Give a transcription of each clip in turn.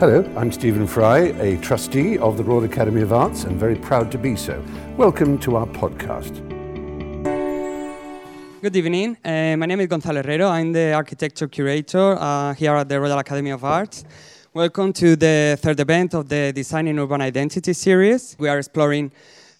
Hello, I'm Stephen Fry, a trustee of the Royal Academy of Arts and very proud to be so. Welcome to our podcast. Good evening. Uh, my name is Gonzalo Herrero. I'm the architecture curator uh, here at the Royal Academy of Arts. Welcome to the third event of the Designing Urban Identity series. We are exploring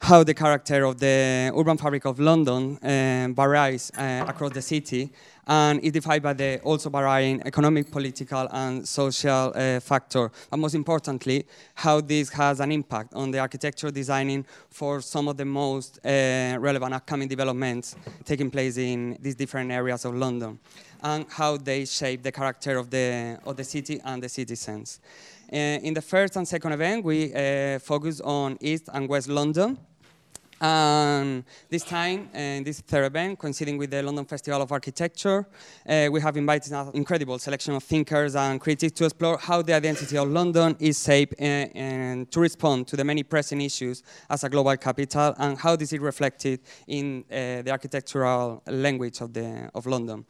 how the character of the urban fabric of London uh, varies uh, across the city and is defined by the also varying economic, political, and social uh, factor. And most importantly, how this has an impact on the architecture designing for some of the most uh, relevant upcoming developments taking place in these different areas of London, and how they shape the character of the, of the city and the citizens. Uh, in the first and second event, we uh, focus on East and West London. This time, in this third event, coinciding with the London Festival of Architecture, uh, we have invited an incredible selection of thinkers and critics to explore how the identity of London is shaped uh, and to respond to the many pressing issues as a global capital and how this is reflected in uh, the architectural language of, the, of London.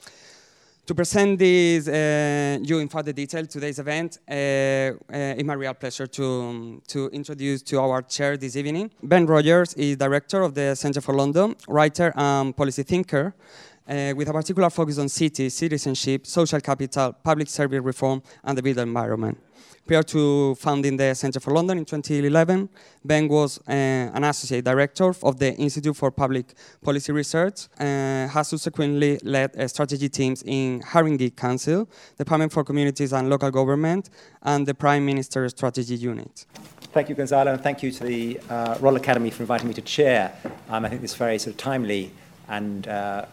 To present this uh, you in further detail today's event, uh, uh, it's my real pleasure to, um, to introduce to our chair this evening. Ben Rogers is director of the Centre for London, writer and policy thinker, uh, with a particular focus on cities, citizenship, social capital, public service reform, and the built environment. Prior to founding the Centre for London in 2011, Ben was uh, an associate director of the Institute for Public Policy Research, uh, has subsequently led uh, strategy teams in Haringey Council, Department for Communities and Local Government, and the Prime Minister's Strategy Unit. Thank you, Gonzalo, and thank you to the uh, Royal Academy for inviting me to chair. Um, I think this is very sort of timely and uh,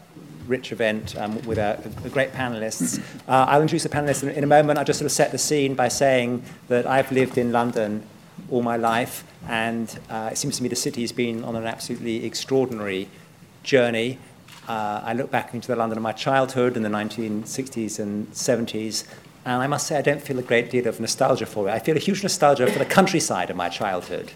rich event um, with a, great panelists. Uh, I'll introduce the panelists in, in, a moment. I'll just sort of set the scene by saying that I've lived in London all my life, and uh, it seems to me the city has been on an absolutely extraordinary journey. Uh, I look back into the London of my childhood in the 1960s and 70s, and I must say I don't feel a great deal of nostalgia for it. I feel a huge nostalgia for the countryside of my childhood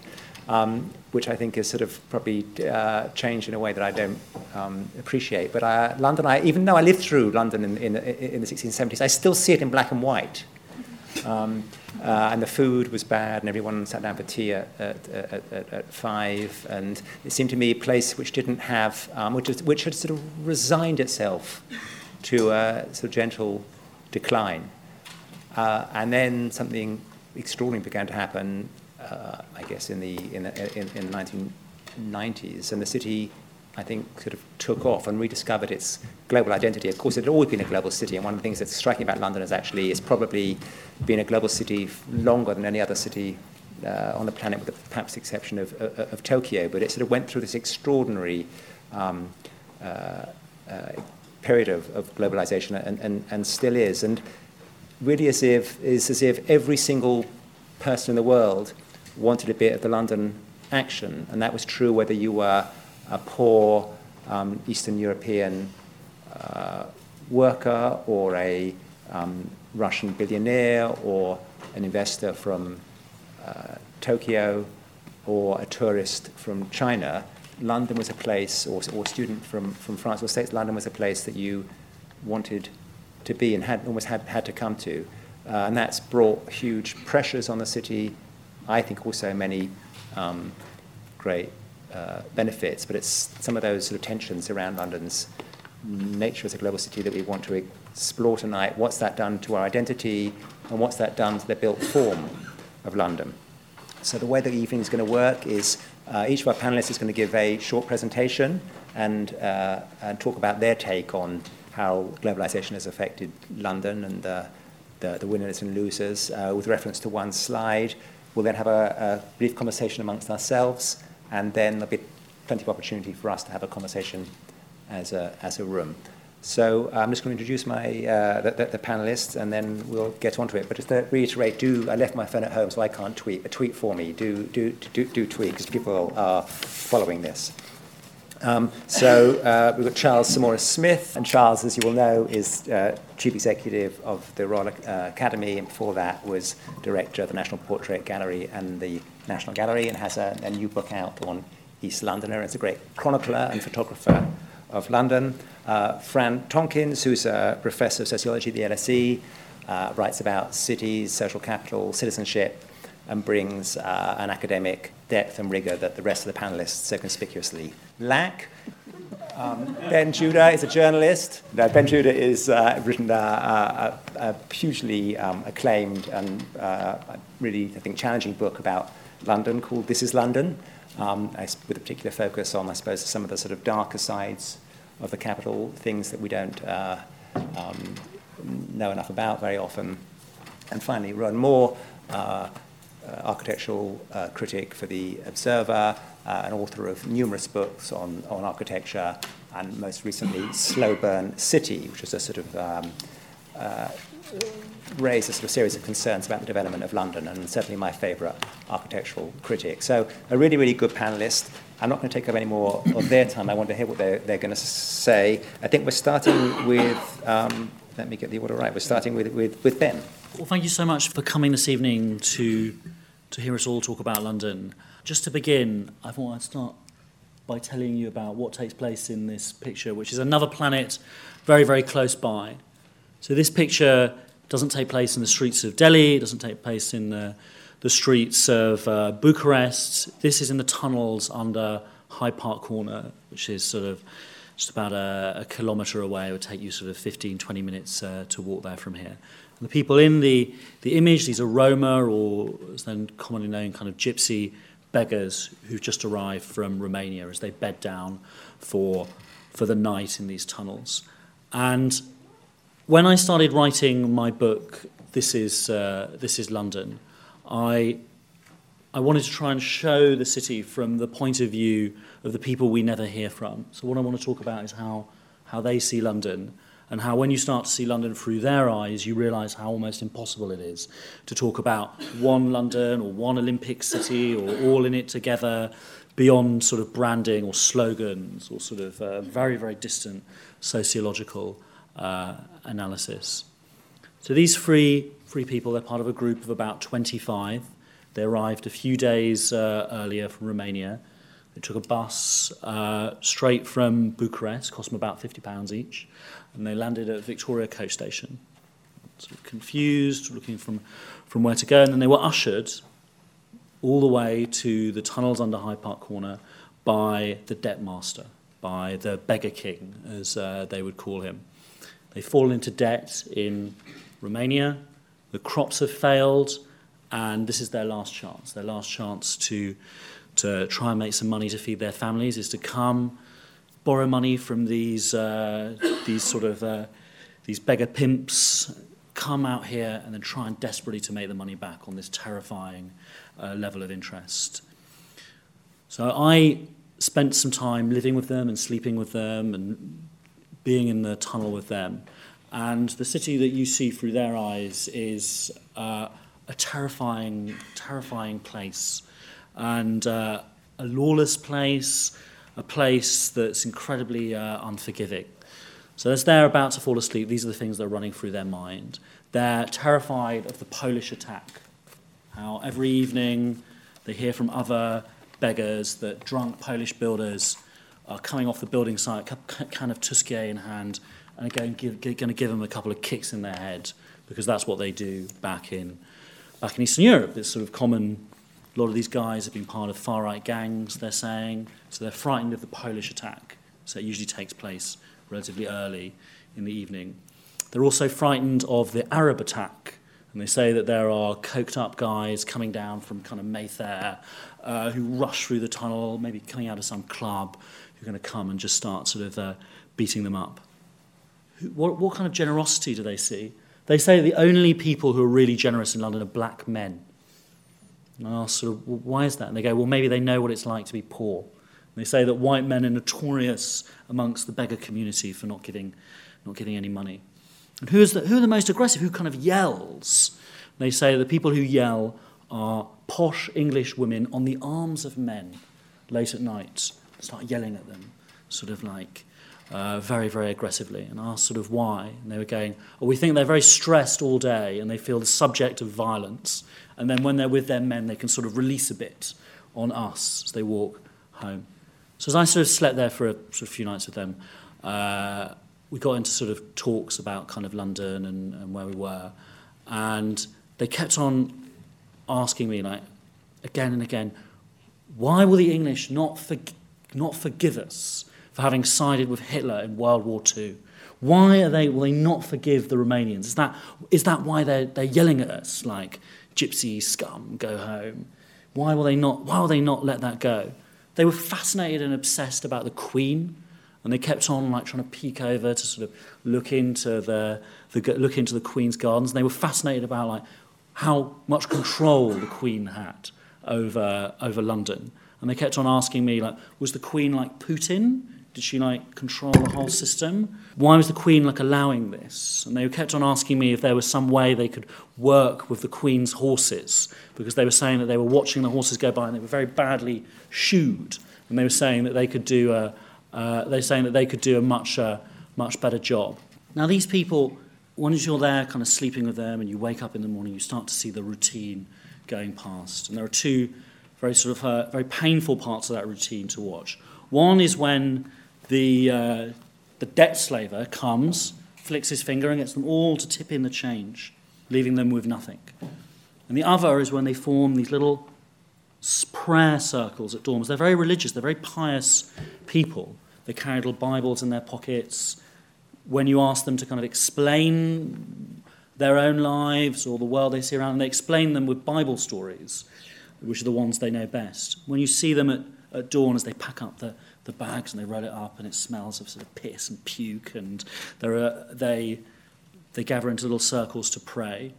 um, which I think is sort of probably uh, changed in a way that I don't um, appreciate. But London, I, even though I lived through London in, in, in, the 1670s, I still see it in black and white. Um, uh, and the food was bad, and everyone sat down for tea at, at, at, at, five. And it seemed to me a place which didn't have, um, which, which had sort of resigned itself to a sort of gentle decline. Uh, and then something extraordinary began to happen uh, I guess, in the, in, in, in the 1990s. And the city, I think, sort of took off and rediscovered its global identity. Of course, it had always been a global city, and one of the things that's striking about London is actually it's probably been a global city longer than any other city uh, on the planet, with the, perhaps the exception of, of, of, Tokyo. But it sort of went through this extraordinary um, uh, uh, period of, of globalization and, and, and still is. And really as if, is as if every single person in the world wanted a bit of the London action, and that was true whether you were a poor um, Eastern European uh, worker or a um, Russian billionaire or an investor from uh, Tokyo or a tourist from China. London was a place, or, or student from, from France or States, London was a place that you wanted to be and had almost had, had to come to. Uh, and that's brought huge pressures on the city I think also many um, great uh, benefits, but it's some of those sort of tensions around London's nature as a global city that we want to explore tonight. What's that done to our identity, and what's that done to the built form of London? So the way the evening is going to work is uh, each of our panelists is going to give a short presentation and, uh, and talk about their take on how globalization has affected London and the, the winners and losers uh, with reference to one slide. We'll then have a, a brief conversation amongst ourselves, and then there'll be plenty of opportunity for us to have a conversation as a, as a room. So uh, I'm just going to introduce my uh, the, the, the, panelists, and then we'll get onto it. But just to reiterate, do I left my phone at home, so I can't tweet. But tweet for me. Do do do, do tweet because people are following this. Um, so uh, we've got Charles Saumarez Smith, and Charles, as you will know, is uh, chief executive of the Royal uh, Academy, and before that was director of the National Portrait Gallery and the National Gallery, and has a, a new book out on East Londoner. It's a great chronicler and photographer of London. Uh, Fran Tonkiss, who's a professor of sociology at the LSE, uh, writes about cities, social capital, citizenship, and brings uh, an academic depth and rigor that the rest of the panelists so conspicuously lack. Um, ben Judah is a journalist. Ben Judah has uh, written a, a, a hugely um, acclaimed and uh, really, I think, challenging book about London called This is London, um, with a particular focus on, I suppose, some of the sort of darker sides of the capital, things that we don't uh, um, know enough about very often. And finally, Rowan Moore, uh, uh, architectural uh, critic for The Observer, uh, an author of numerous books on, on architecture, and most recently, Slow Burn City, which is a sort of um, uh, raised a sort of series of concerns about the development of London, and certainly my favourite architectural critic. So, a really, really good panelist. I'm not going to take up any more of their time. I want to hear what they're, they're going to say. I think we're starting with, um, let me get the order right, we're starting with, with, with Ben. Well, thank you so much for coming this evening to, to hear us all talk about London. Just to begin, I thought I'd start by telling you about what takes place in this picture, which is another planet very, very close by. So, this picture doesn't take place in the streets of Delhi, it doesn't take place in the, the streets of uh, Bucharest. This is in the tunnels under Hyde Park Corner, which is sort of just about a, a kilometre away. It would take you sort of 15, 20 minutes uh, to walk there from here. And the people in the, the image, these are Roma, or as then commonly known, kind of gypsy beggars who've just arrived from Romania as they bed down for, for the night in these tunnels. And when I started writing my book, This is, uh, this is London, I, I wanted to try and show the city from the point of view of the people we never hear from. So, what I want to talk about is how, how they see London and how when you start to see London through their eyes, you realise how almost impossible it is to talk about one London or one Olympic city or all in it together beyond sort of branding or slogans or sort of uh, very, very distant sociological uh, analysis. So these three, three people, they're part of a group of about 25. They arrived a few days uh, earlier from Romania. They took a bus uh, straight from Bucharest, cost them about £50 each, and they landed at Victoria Coach Station. Sort of confused, looking from, from where to go, and then they were ushered all the way to the tunnels under Hyde Park Corner by the debt master, by the beggar king, as uh, they would call him. They fall into debt in Romania, the crops have failed, and this is their last chance. Their last chance to, to try and make some money to feed their families is to come borrow money from these, uh, these sort of uh, these beggar pimps, come out here and then try and desperately to make the money back on this terrifying uh, level of interest. So I spent some time living with them and sleeping with them and being in the tunnel with them. And the city that you see through their eyes is uh, a terrifying, terrifying place and uh, a lawless place, a place that's incredibly uh, unforgiving. So as they're about to fall asleep, these are the things that are running through their mind. They're terrified of the Polish attack. How every evening they hear from other beggars that drunk Polish builders are coming off the building site, kind of Tyskie in hand, and are going, going to give them a couple of kicks in their head because that's what they do back in back in Eastern Europe. It's sort of common a lot of these guys have been part of far right gangs, they're saying, so they're frightened of the Polish attack. So it usually takes place relatively early in the evening. They're also frightened of the Arab attack. And they say that there are coked up guys coming down from kind of Mayfair uh, who rush through the tunnel, maybe coming out of some club, who are going to come and just start sort of uh, beating them up. What, what kind of generosity do they see? They say the only people who are really generous in London are black men. And I ask sort of, well, why is that? And they go, well, maybe they know what it's like to be poor. And they say that white men are notorious amongst the beggar community for not giving, not giving any money. And who, is the, who are the most aggressive? Who kind of yells? And they say the people who yell are posh English women on the arms of men late at night. Start yelling at them, sort of like uh, very, very aggressively. And asked sort of why. And they were going, oh, we think they're very stressed all day and they feel the subject of violence and then when they're with their men, they can sort of release a bit on us as they walk home. So as I sort of slept there for a sort of few nights with them, uh, we got into sort of talks about kind of London and, and where we were. And they kept on asking me, like, again and again, why will the English not, for, not forgive us for having sided with Hitler in World War II? Why are they, will they not forgive the Romanians? Is that, is that why they're, they're yelling at us like, gypsy scum, go home? Why will, they not, why will they not let that go? They were fascinated and obsessed about the Queen, and they kept on like trying to peek over to sort of look into the, the look into the Queen's gardens. And they were fascinated about like how much control the Queen had over over London. And they kept on asking me like, was the Queen like Putin? Did she like control the whole system? Why was the Queen like allowing this? And they kept on asking me if there was some way they could work with the Queen's horses because they were saying that they were watching the horses go by and they were very badly shoed, and they were saying that they could do a uh, they're saying that they could do a much uh, much better job. Now these people, once you're there, kind of sleeping with them, and you wake up in the morning, you start to see the routine going past, and there are two very sort of uh, very painful parts of that routine to watch. One is when the, uh, the debt slaver comes, flicks his finger, and gets them all to tip in the change, leaving them with nothing. And the other is when they form these little prayer circles at dorms. They're very religious, they're very pious people. They carry little Bibles in their pockets. When you ask them to kind of explain their own lives or the world they see around them, they explain them with Bible stories, which are the ones they know best. When you see them at, at dawn as they pack up the, the bags and they roll it up and it smells of sort of piss and puke and there are, they, they gather into little circles to pray.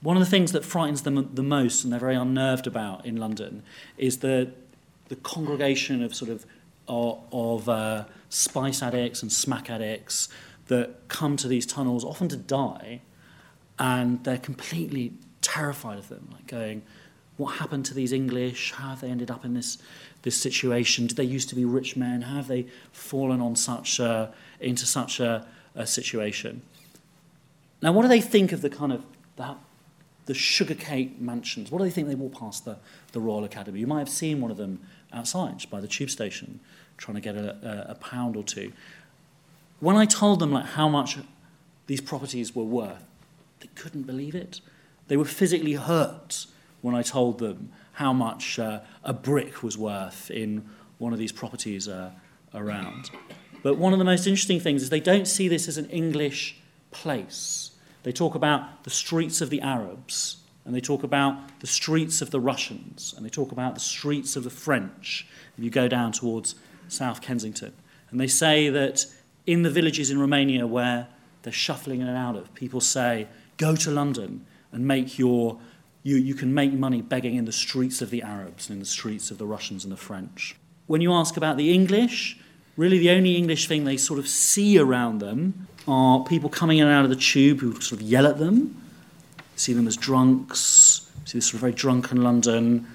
One of the things that frightens them the most and they're very unnerved about in London is the, the congregation of sort of, of, uh, spice addicts and smack addicts that come to these tunnels often to die and they're completely terrified of them, like going, what happened to these English? How have they ended up in this this situation? Did they used to be rich men? Have they fallen on such a, into such a, a situation? Now, what do they think of the kind of the, sugarcane mansions? What do they think they walk past the, the Royal Academy? You might have seen one of them outside by the tube station, trying to get a, a, a pound or two. When I told them like how much these properties were worth, they couldn't believe it. They were physically hurt when I told them how much uh, a brick was worth in one of these properties uh, around. But one of the most interesting things is they don't see this as an English place. They talk about the streets of the Arabs, and they talk about the streets of the Russians, and they talk about the streets of the French if you go down towards South Kensington. And they say that in the villages in Romania where they're shuffling in and out of, people say, go to London and make your you, you can make money begging in the streets of the Arabs and in the streets of the Russians and the French. When you ask about the English, really the only English thing they sort of see around them are people coming in and out of the tube who sort of yell at them, see them as drunks, see this sort of very drunken London,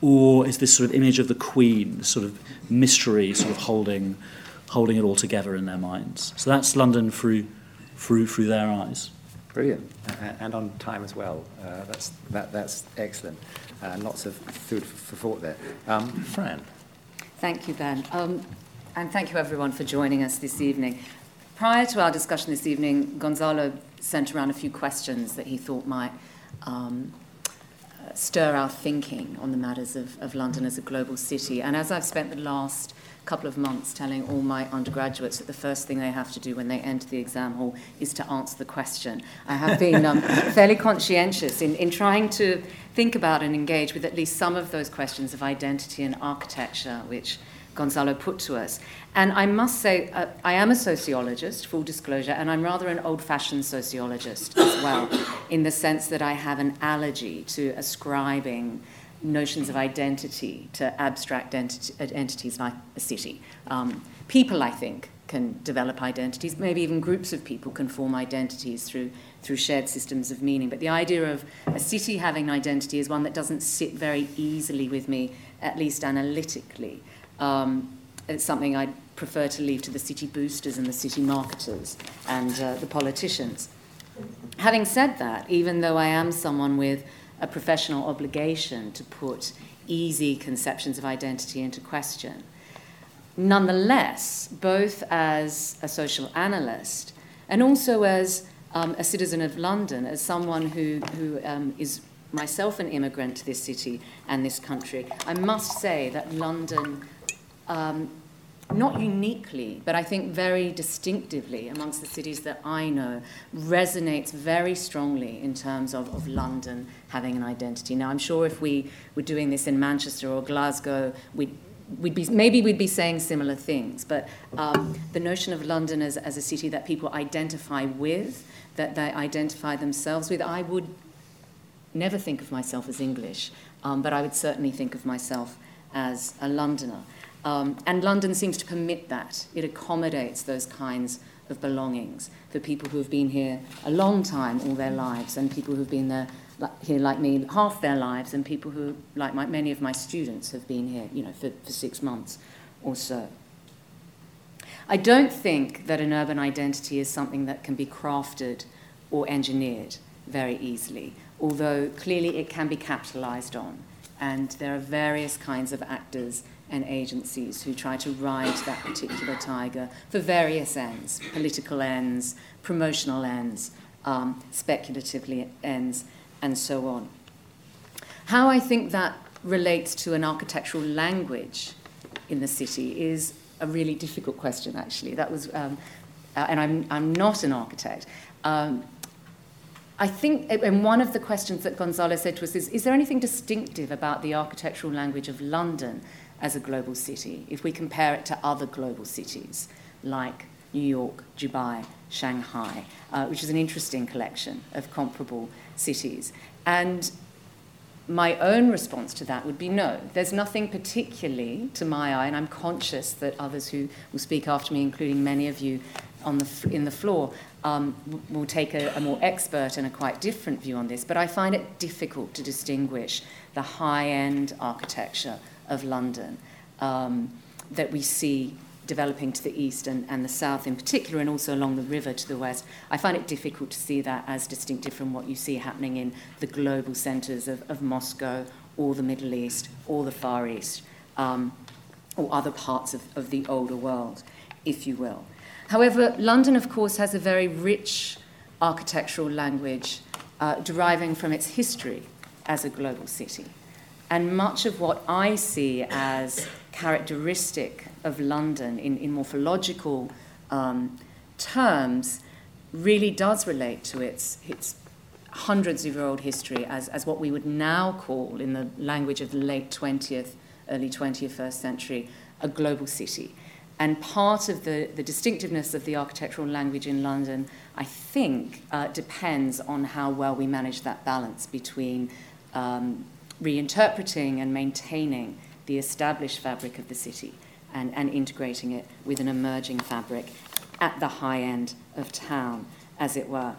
or is this sort of image of the Queen, this sort of mystery sort of holding, holding it all together in their minds. So that's London through, through, through their eyes. Brilliant, and on time as well. Uh, that's, that, that's excellent. Uh, lots of food for thought there. Um, Fran. Thank you, Ben. Um, and thank you, everyone, for joining us this evening. Prior to our discussion this evening, Gonzalo sent around a few questions that he thought might um, stir our thinking on the matters of, of London as a global city. And as I've spent the last couple of months telling all my undergraduates that the first thing they have to do when they enter the exam hall is to answer the question. I have been um, fairly conscientious in, in trying to think about and engage with at least some of those questions of identity and architecture, which Gonzalo put to us. And I must say, uh, I am a sociologist, full disclosure, and I'm rather an old fashioned sociologist as well, in the sense that I have an allergy to ascribing notions of identity to abstract entities like a city. Um, people, I think, can develop identities. Maybe even groups of people can form identities through, through shared systems of meaning. But the idea of a city having an identity is one that doesn't sit very easily with me, at least analytically. Um, it's something I'd prefer to leave to the city boosters and the city marketers and uh, the politicians. Having said that, even though I am someone with a professional obligation to put easy conceptions of identity into question. Nonetheless, both as a social analyst and also as um, a citizen of London, as someone who, who um, is myself an immigrant to this city and this country, I must say that London, um, not uniquely, but I think very distinctively amongst the cities that I know, resonates very strongly in terms of, of London having an identity. Now, I'm sure if we were doing this in Manchester or Glasgow, we'd we'd be maybe we'd be saying similar things, but um, the notion of London as, as a city that people identify with, that they identify themselves with, I would never think of myself as English, um, but I would certainly think of myself as a Londoner. Um, and London seems to permit that. It accommodates those kinds of belongings for people who have been here a long time, all their lives, and people who've been there here like me half their lives, and people who, like my, many of my students, have been here, you know, for, for six months or so. I don't think that an urban identity is something that can be crafted or engineered very easily, although clearly it can be capitalized on. And there are various kinds of actors and agencies who try to ride that particular tiger for various ends political ends, promotional ends, um, speculatively ends and so on. How I think that relates to an architectural language in the city is a really difficult question, actually. That was, um, uh, and I'm, I'm not an architect. Um, I think, and one of the questions that Gonzalo said to us is Is there anything distinctive about the architectural language of London as a global city if we compare it to other global cities like New York, Dubai, Shanghai, uh, which is an interesting collection of comparable cities. And my own response to that would be no. There's nothing particularly to my eye, and I'm conscious that others who will speak after me, including many of you on the, in the floor, um, will take a, a more expert and a quite different view on this. But I find it difficult to distinguish the high end architecture of London um, that we see developing to the east and, and the south in particular, and also along the river to the west, I find it difficult to see that as distinctive from what you see happening in the global centres of, of Moscow or the Middle East or the Far East um, or other parts of, of the older world, if you will. However, London, of course, has a very rich architectural language uh, deriving from its history as a global city. And much of what I see as characteristic of London in, in morphological um, terms really does relate to its, its hundreds of year old history as, as what we would now call, in the language of the late 20th, early 21st century, a global city. And part of the, the distinctiveness of the architectural language in London, I think, uh, depends on how well we manage that balance between um, reinterpreting and maintaining the established fabric of the city and, and integrating it with an emerging fabric at the high end of town, as it were.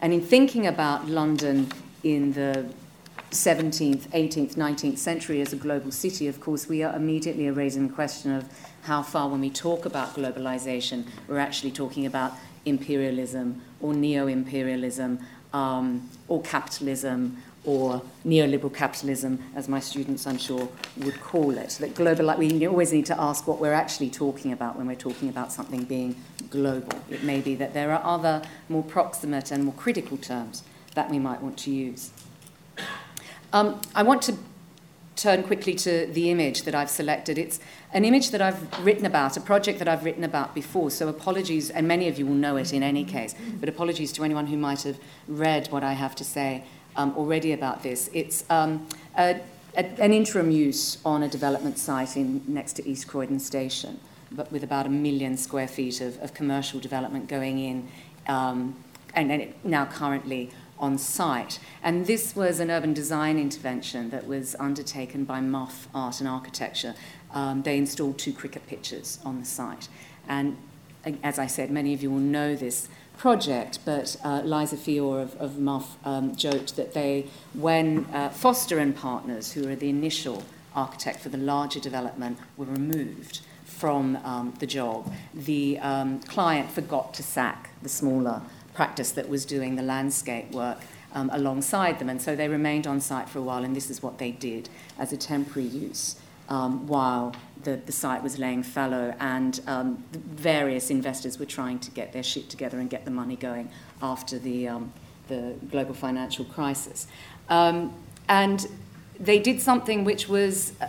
And in thinking about London in the 17th, 18th, 19th century as a global city, of course, we are immediately raising the question of how far, when we talk about globalization, we're actually talking about imperialism or neo imperialism um, or capitalism or neoliberal capitalism, as my students, I'm sure, would call it. That global, like we always need to ask what we're actually talking about when we're talking about something being global. It may be that there are other more proximate and more critical terms that we might want to use. Um, I want to turn quickly to the image that I've selected. It's an image that I've written about, a project that I've written about before, so apologies, and many of you will know it in any case, but apologies to anyone who might have read what I have to say um, already about this. It's um, a, a, an interim use on a development site in, next to East Croydon Station, but with about a million square feet of, of commercial development going in, um, and, and now currently on site. And this was an urban design intervention that was undertaken by muf Art and Architecture. Um, they installed two cricket pitches on the site. And as I said, many of you will know this project, but uh, Liza Fior of, of muf um, joked that they, when uh, Foster and Partners, who are the initial architect for the larger development, were removed from um, the job, the um, client forgot to sack the smaller practice that was doing the landscape work um, alongside them. And so they remained on site for a while, and this is what they did as a temporary use um, while the, the site was laying fallow, and um, various investors were trying to get their shit together and get the money going after the, um, the global financial crisis. Um, and they did something which was uh,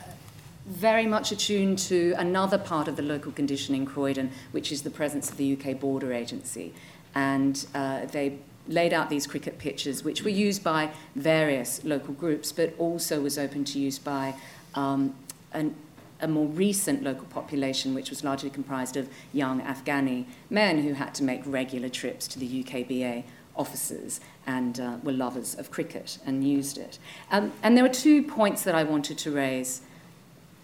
very much attuned to another part of the local condition in Croydon, which is the presence of the UK Border Agency. And uh, they laid out these cricket pitches, which were used by various local groups, but also was open to use by um, an, a more recent local population, which was largely comprised of young Afghani men who had to make regular trips to the UKBA offices and uh, were lovers of cricket and used it. Um, and there were two points that I wanted to raise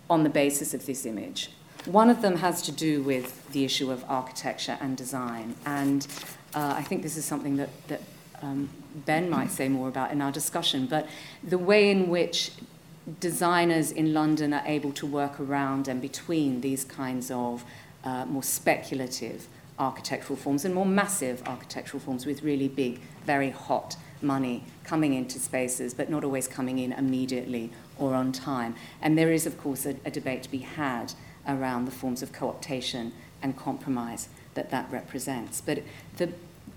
on the basis of this image. One of them has to do with the issue of architecture and design. And uh, I think this is something that, that um, Ben might say more about in our discussion. But the way in which designers in London are able to work around and between these kinds of uh, more speculative architectural forms and more massive architectural forms with really big, very hot money coming into spaces, but not always coming in immediately or on time. And there is, of course, a, a debate to be had around the forms of co-optation and compromise that that represents. But the,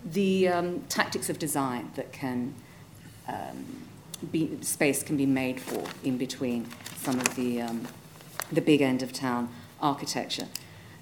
the um, tactics of design that can um, be, space can be made for in between some of the, um, the big end of town architecture.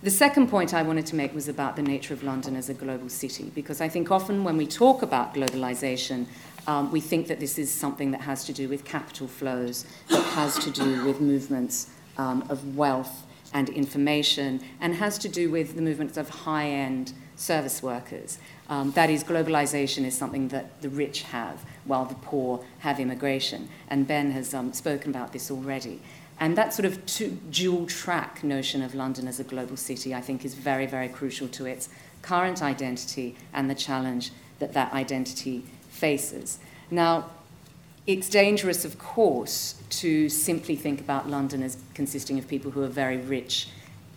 The second point I wanted to make was about the nature of London as a global city, because I think often when we talk about globalization, um, we think that this is something that has to do with capital flows, that has to do with movements um, of wealth and information, and has to do with the movements of high end service workers. Um, that is, globalization is something that the rich have, while the poor have immigration. And Ben has um, spoken about this already. And that sort of two, dual track notion of London as a global city, I think, is very, very crucial to its current identity and the challenge that that identity faces. Now, it's dangerous, of course, to simply think about London as consisting of people who are very rich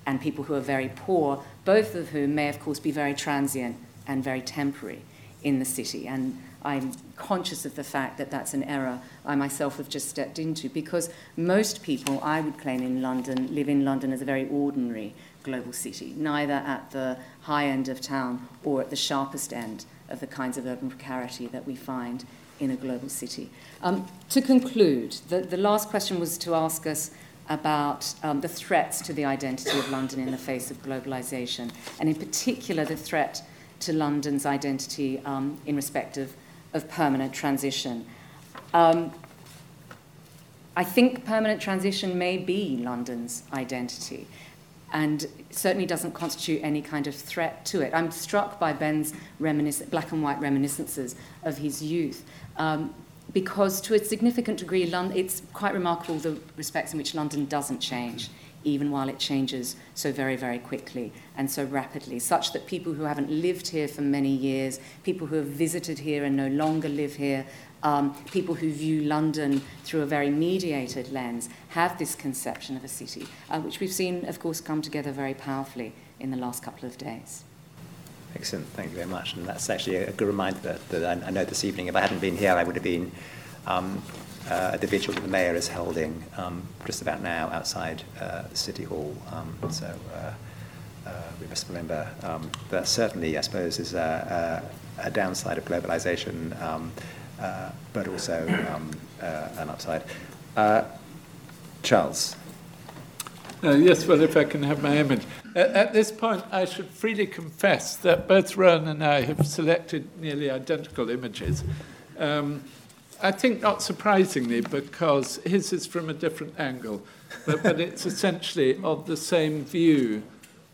and people who are very poor, both of whom may, of course, be very transient and very temporary in the city. And I'm conscious of the fact that that's an error I myself have just stepped into because most people, I would claim in London, live in London as a very ordinary global city, neither at the high end of town or at the sharpest end of the kinds of urban precarity that we find in a global city. Um, to conclude, the, the last question was to ask us about um, the threats to the identity of London in the face of globalization, and in particular the threat to London's identity um, in respect of of permanent transition. Um, I think permanent transition may be London's identity and certainly doesn't constitute any kind of threat to it. I'm struck by Ben's black and white reminiscences of his youth. Um, because to a significant degree, London, it's quite remarkable the respects in which London doesn't change even while it changes so very, very quickly and so rapidly, such that people who haven't lived here for many years, people who have visited here and no longer live here, um, people who view London through a very mediated lens, have this conception of a city, uh, which we've seen, of course, come together very powerfully in the last couple of days. Excellent, thank you very much. And that's actually a good reminder that, that I, I know this evening, if I hadn't been here, I would have been um, uh, a vigil that the mayor is holding um, just about now outside uh, City Hall. Um, so uh, uh, we must remember um, that certainly, I suppose, is a, a, a downside of globalization, um, uh, but also um, uh, an upside. Charles. yes, well, if I can have my image. At this point, I should freely confess that both Rowan and I have selected nearly identical images. Um, I think not surprisingly, because his is from a different angle, but, but it's essentially of the same view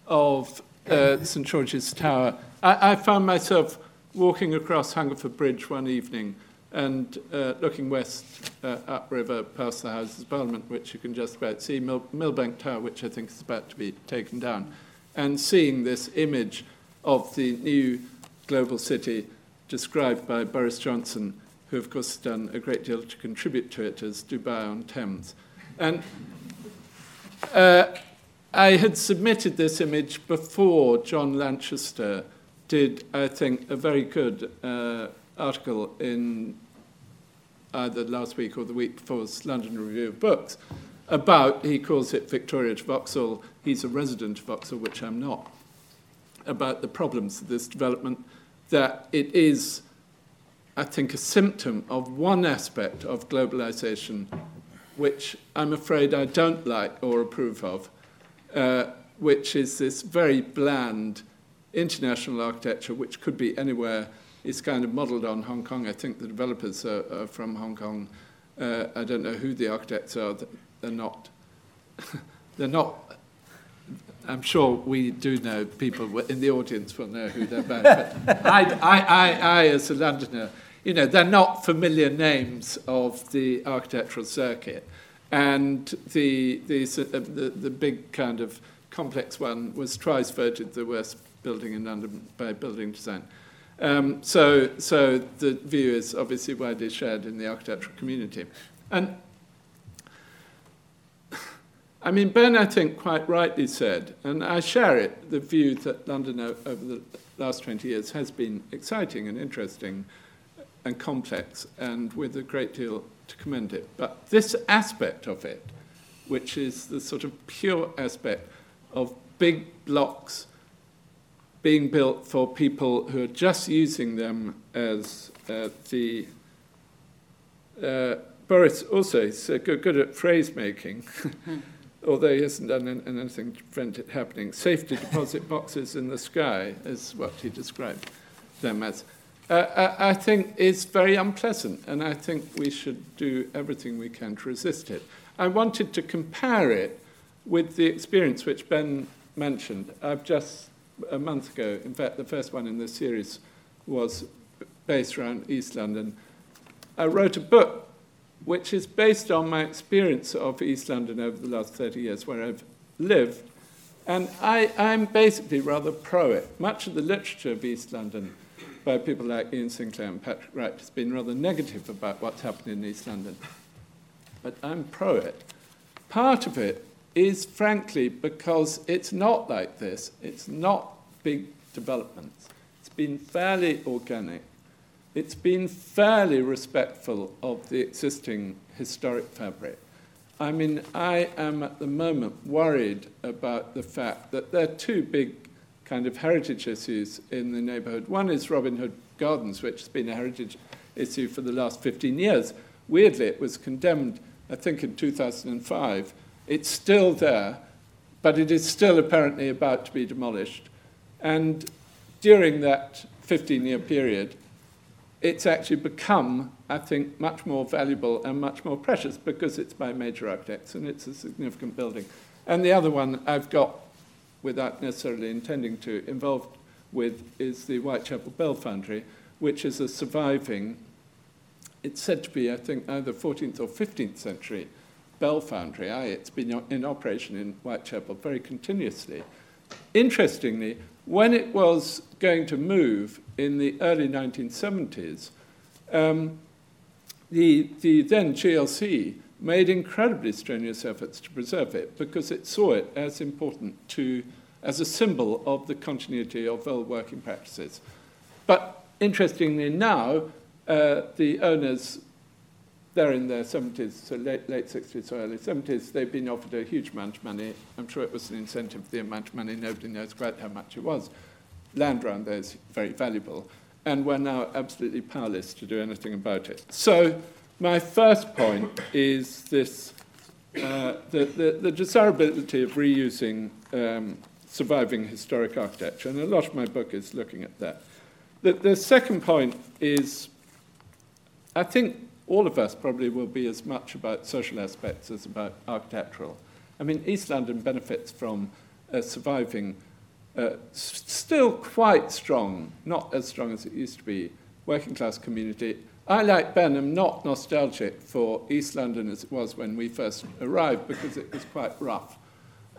of uh, St George's Tower. I, I found myself walking across Hungerford Bridge one evening and uh, looking west uh, upriver past the Houses of Parliament, which you can just about see, Mil- Millbank Tower, which I think is about to be taken down, and seeing this image of the new global city described by Boris Johnson who, of course, has done a great deal to contribute to it, as Dubai on Thames. And uh, I had submitted this image before John Lanchester did, I think, a very good uh, article in either last week or the week before's London Review of Books about, he calls it Victoria to Vauxhall, he's a resident of Vauxhall, which I'm not, about the problems of this development, that it is, I think, a symptom of one aspect of globalization, which I'm afraid I don't like or approve of, uh, which is this very bland international architecture, which could be anywhere. It's kind of modeled on Hong Kong. I think the developers are, are from Hong Kong. Uh, I don't know who the architects are. They're not. they're not. I'm sure we do know people in the audience will know who they're about. But I, I, I, I, as a Londoner, you know, they're not familiar names of the architectural circuit. And the, the, uh, the, the big kind of complex one was twice voted the worst building in London by building design. Um, so, so the view is obviously widely shared in the architectural community. And I mean, Ben, I think, quite rightly said, and I share it, the view that London over the last 20 years has been exciting and interesting and complex and with a great deal to commend it. But this aspect of it, which is the sort of pure aspect of big blocks being built for people who are just using them as uh, the. Uh, Boris also is good, good at phrase making, although he hasn't done anything to prevent it happening. Safety deposit boxes in the sky is what he described them as. Uh, I think is very unpleasant, and I think we should do everything we can to resist it. I wanted to compare it with the experience which Ben mentioned. I've just a month ago, in fact, the first one in this series was based around East London. I wrote a book which is based on my experience of East London over the last 30 years, where I've lived. And I, I'm basically rather pro it. Much of the literature of East London by people like Iain Sinclair and Patrick Wright has been rather negative about what's happened in East London. But I'm pro it. Part of it is frankly because it's not like this. It's not big developments. It's been fairly organic. It's been fairly respectful of the existing historic fabric. I mean, I am at the moment worried about the fact that there are two big kind of heritage issues in the neighborhood. One is Robin Hood Gardens, which has been a heritage issue for the last 15 years. Weirdly, it was condemned, I think, in 2005 it's still there, but it is still apparently about to be demolished. And during that 15 year period, it's actually become, I think, much more valuable and much more precious because it's by major architects and it's a significant building. And the other one I've got, without necessarily intending to, involved with is the Whitechapel Bell Foundry, which is a surviving, it's said to be, I think, either 14th or 15th century Bell Foundry. Aye, it's been in operation in Whitechapel very continuously. Interestingly, when it was going to move in the early 1970s, um, the, the then GLC made incredibly strenuous efforts to preserve it because it saw it as important to, as a symbol of the continuity of old working practices. But interestingly now, uh, the owners they're in their 70s, so late, late 60s or early 70s, they've been offered a huge amount of money. I'm sure it was an incentive, for the amount of money, nobody knows quite how much it was. Land around there is very valuable, and we're now absolutely powerless to do anything about it. So, my first point is this uh, the, the, the, desirability of reusing um, surviving historic architecture, and a lot of my book is looking at that. The, the second point is I think all of us probably will be as much about social aspects as about architectural. I mean, East London benefits from a surviving, uh, still quite strong, not as strong as it used to be, working class community. I, like Ben, am not nostalgic for East London as it was when we first arrived because it was quite rough.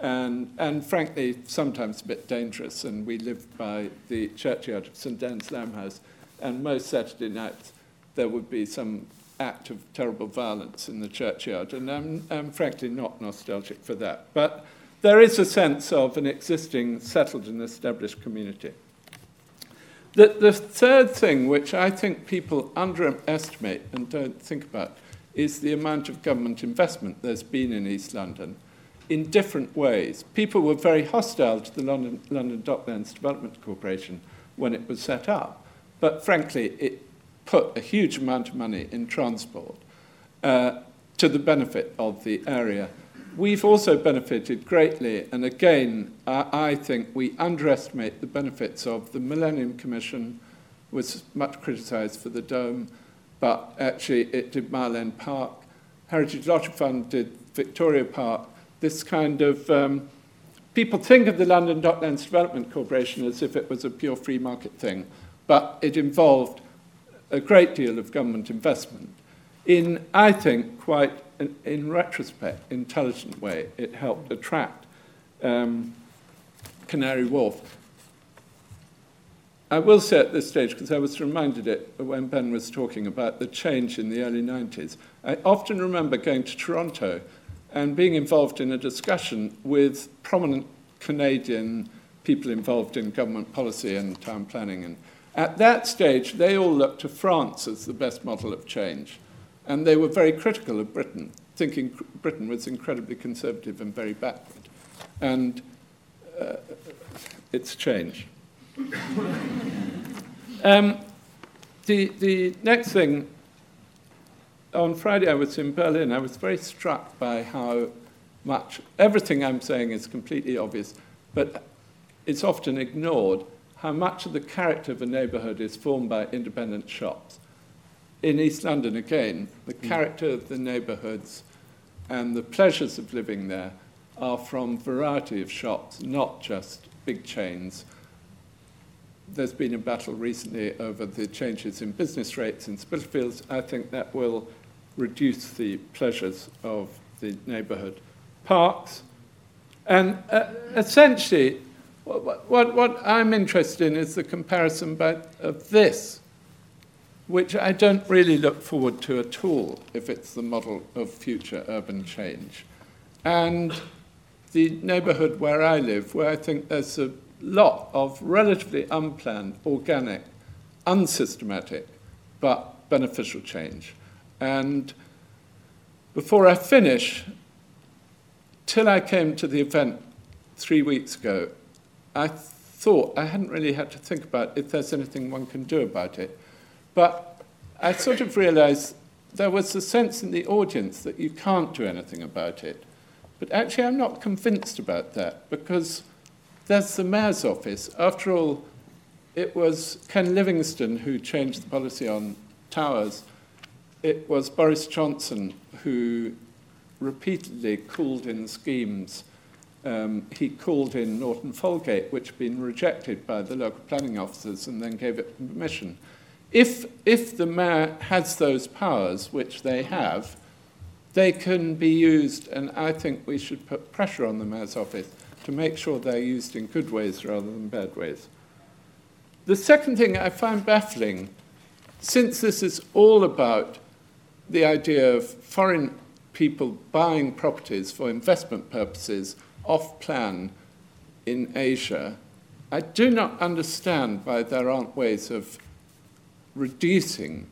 And, and frankly, sometimes a bit dangerous. And we lived by the churchyard of St. Anne's House, and most Saturday nights there would be some act of terrible violence in the churchyard, and I'm, I'm frankly not nostalgic for that. But there is a sense of an existing settled and established community. The, the third thing, which I think people underestimate and don't think about, is the amount of government investment there's been in East London in different ways. People were very hostile to the London, London Docklands Development Corporation when it was set up, but frankly, it put a huge amount of money in transport uh, to the benefit of the area. We've also benefited greatly, and again, uh, I think we underestimate the benefits of the Millennium Commission, was much criticised for the dome, but actually it did Mile End Park. Heritage Lottery Fund did Victoria Park. This kind of um, people think of the London Docklands Development Corporation as if it was a pure free market thing, but it involved a great deal of government investment in, I think, quite in, in retrospect, intelligent way. It helped attract um, Canary Wharf. I will say at this stage, because I was reminded it when Ben was talking about the change in the early 90s, I often remember going to Toronto and being involved in a discussion with prominent Canadian people involved in government policy and town planning. And at that stage, they all looked to France as the best model of change. And they were very critical of Britain, thinking Britain was incredibly conservative and very backward. And uh, it's changed. um, the, the next thing, on Friday I was in Berlin. I was very struck by how much, everything I'm saying is completely obvious, but it's often ignored how much of the character of a neighbourhood is formed by independent shops. In East London, again, the hmm. character of the neighbourhoods and the pleasures of living there are from variety of shops, not just big chains there's been a battle recently over the changes in business rates in Spitalfields. I think that will reduce the pleasures of the neighbourhood parks. And uh, essentially, what, what, what, I'm interested in is the comparison of this, which I don't really look forward to at all if it's the model of future urban change. And the neighbourhood where I live, where I think there's a lot of relatively unplanned, organic, unsystematic, but beneficial change. And before I finish, till I came to the event three weeks ago, I thought I hadn't really had to think about if there's anything one can do about it. But I sort of realized there was a sense in the audience that you can't do anything about it. But actually, I'm not convinced about that because there's the mayor's office. After all, it was Ken Livingstone who changed the policy on towers. It was Boris Johnson who repeatedly called in schemes. Um, he called in Norton Folgate, which had been rejected by the local planning officers, and then gave it permission. If, if the mayor has those powers, which they have, they can be used, and I think we should put pressure on the mayor's office to make sure they're used in good ways rather than bad ways. The second thing I find baffling, since this is all about the idea of foreign people buying properties for investment purposes off plan in Asia, I do not understand why there aren't ways of reducing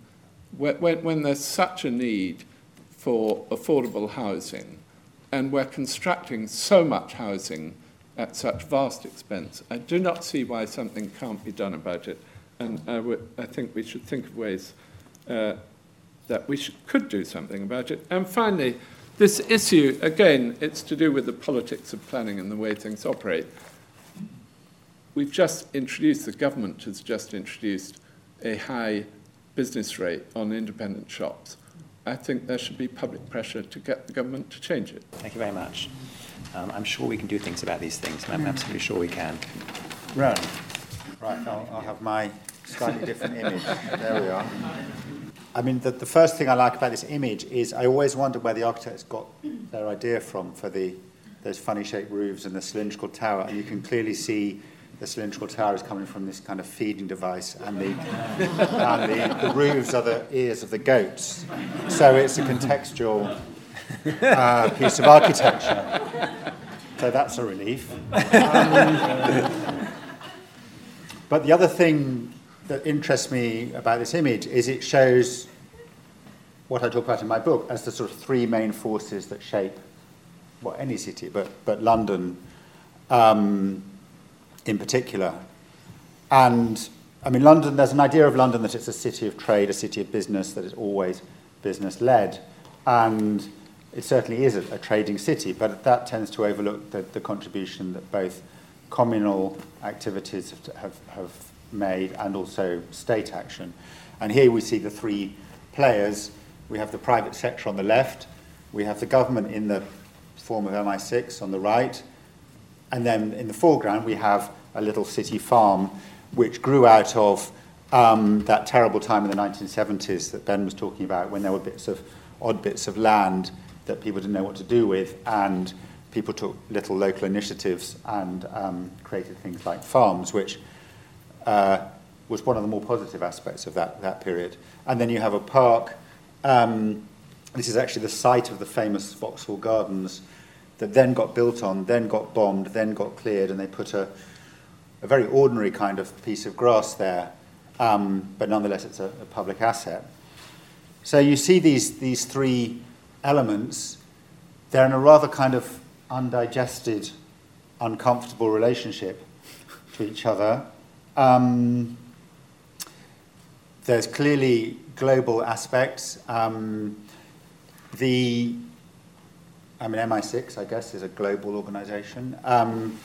when, when there's such a need for affordable housing and we're constructing so much housing at such vast expense. I do not see why something can't be done about it, and I, think we should think of ways uh, that we could do something about it. And finally, this issue, again, it's to do with the politics of planning and the way things operate. We've just introduced, the government has just introduced a high business rate on independent shops. I think there should be public pressure to get the government to change it. Thank you very much. Um, I'm sure we can do things about these things. I'm absolutely sure we can. Rowan. Right, I'll, I'll have my slightly different image. There we are. I mean, the, the first thing I like about this image is I always wondered where the architects got their idea from for the those funny shaped roofs and the cylindrical tower, and you can clearly see the cylindrical tower is coming from this kind of feeding device, and the, and the, the roofs are the ears of the goats. So it's a contextual uh, piece of architecture. So that's a relief. Um, but the other thing that interests me about this image is it shows what I talk about in my book as the sort of three main forces that shape, well, any city, but, but London um, in particular. And I mean, London, there's an idea of London that it's a city of trade, a city of business, that is always business led. And it certainly is a, a trading city, but that tends to overlook the, the contribution that both communal activities have, have, have made and also state action. And here we see the three players. We have the private sector on the left, we have the government in the form of MI6 on the right, and then in the foreground we have a little city farm which grew out of um, that terrible time in the 1970s that Ben was talking about when there were bits of odd bits of land that people didn't know what to do with and people took little local initiatives and um, created things like farms, which uh, was one of the more positive aspects of that, that period. And then you have a park. Um, this is actually the site of the famous Vauxhall Gardens that then got built on, then got bombed, then got cleared, and they put a, a very ordinary kind of piece of grass there, um, but nonetheless it's a, a public asset. So you see these, these three elements, they're in a rather kind of undigested, uncomfortable relationship to each other. Um, there's clearly global aspects. Um, the, I mean, MI6, I guess, is a global organization. Um,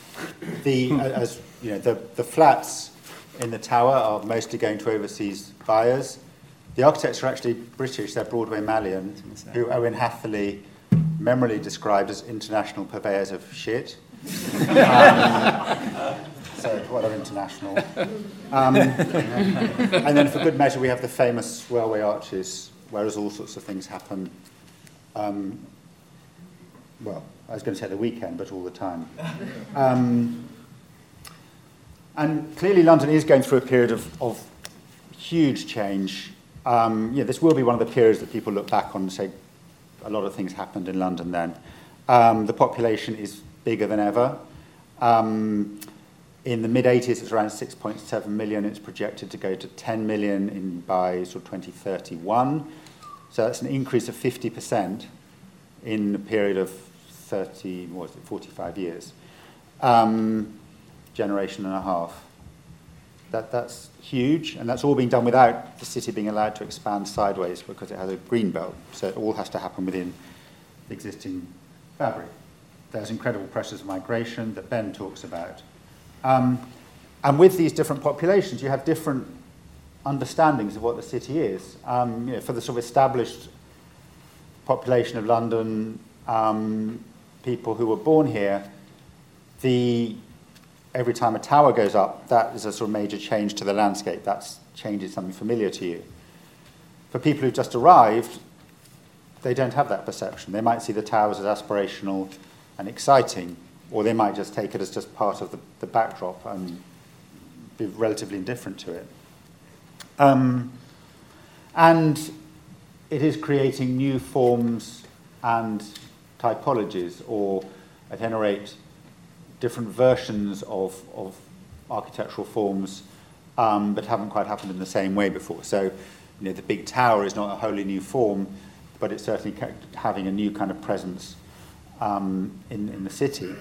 the, as, you know, the, the flats in the tower are mostly going to overseas buyers. The architects are actually British, they're Broadway Malyan, who Owen Hatherley memorably described as international purveyors of shit. um, so what are international? Um, and then for good measure, we have the famous railway arches, whereas all sorts of things happen, um, well, I was going to say the weekend, but all the time. Um, and clearly London is going through a period of, of huge change. Um, yeah, this will be one of the periods that people look back on and say, a lot of things happened in London then. Um, the population is bigger than ever. Um, in the mid 80s, it's around 6.7 million. It's projected to go to 10 million in, by sort of 2031. So that's an increase of 50% in a period of 30, what was it, 45 years. Um, generation and a half. That, that's huge, and that's all being done without the city being allowed to expand sideways because it has a green belt. So it all has to happen within the existing fabric. There's incredible pressures of migration that Ben talks about. Um, and with these different populations, you have different understandings of what the city is. Um, you know, for the sort of established population of London, um, people who were born here, the every time a tower goes up, that is a sort of major change to the landscape. That changes something familiar to you. For people who've just arrived, they don't have that perception. They might see the towers as aspirational and exciting, or they might just take it as just part of the, the backdrop and be relatively indifferent to it. Um, and it is creating new forms and typologies, or at any rate, different versions of, of architectural forms, um, but haven't quite happened in the same way before. So, you know, the big tower is not a wholly new form, but it's certainly having a new kind of presence um, in, in the city.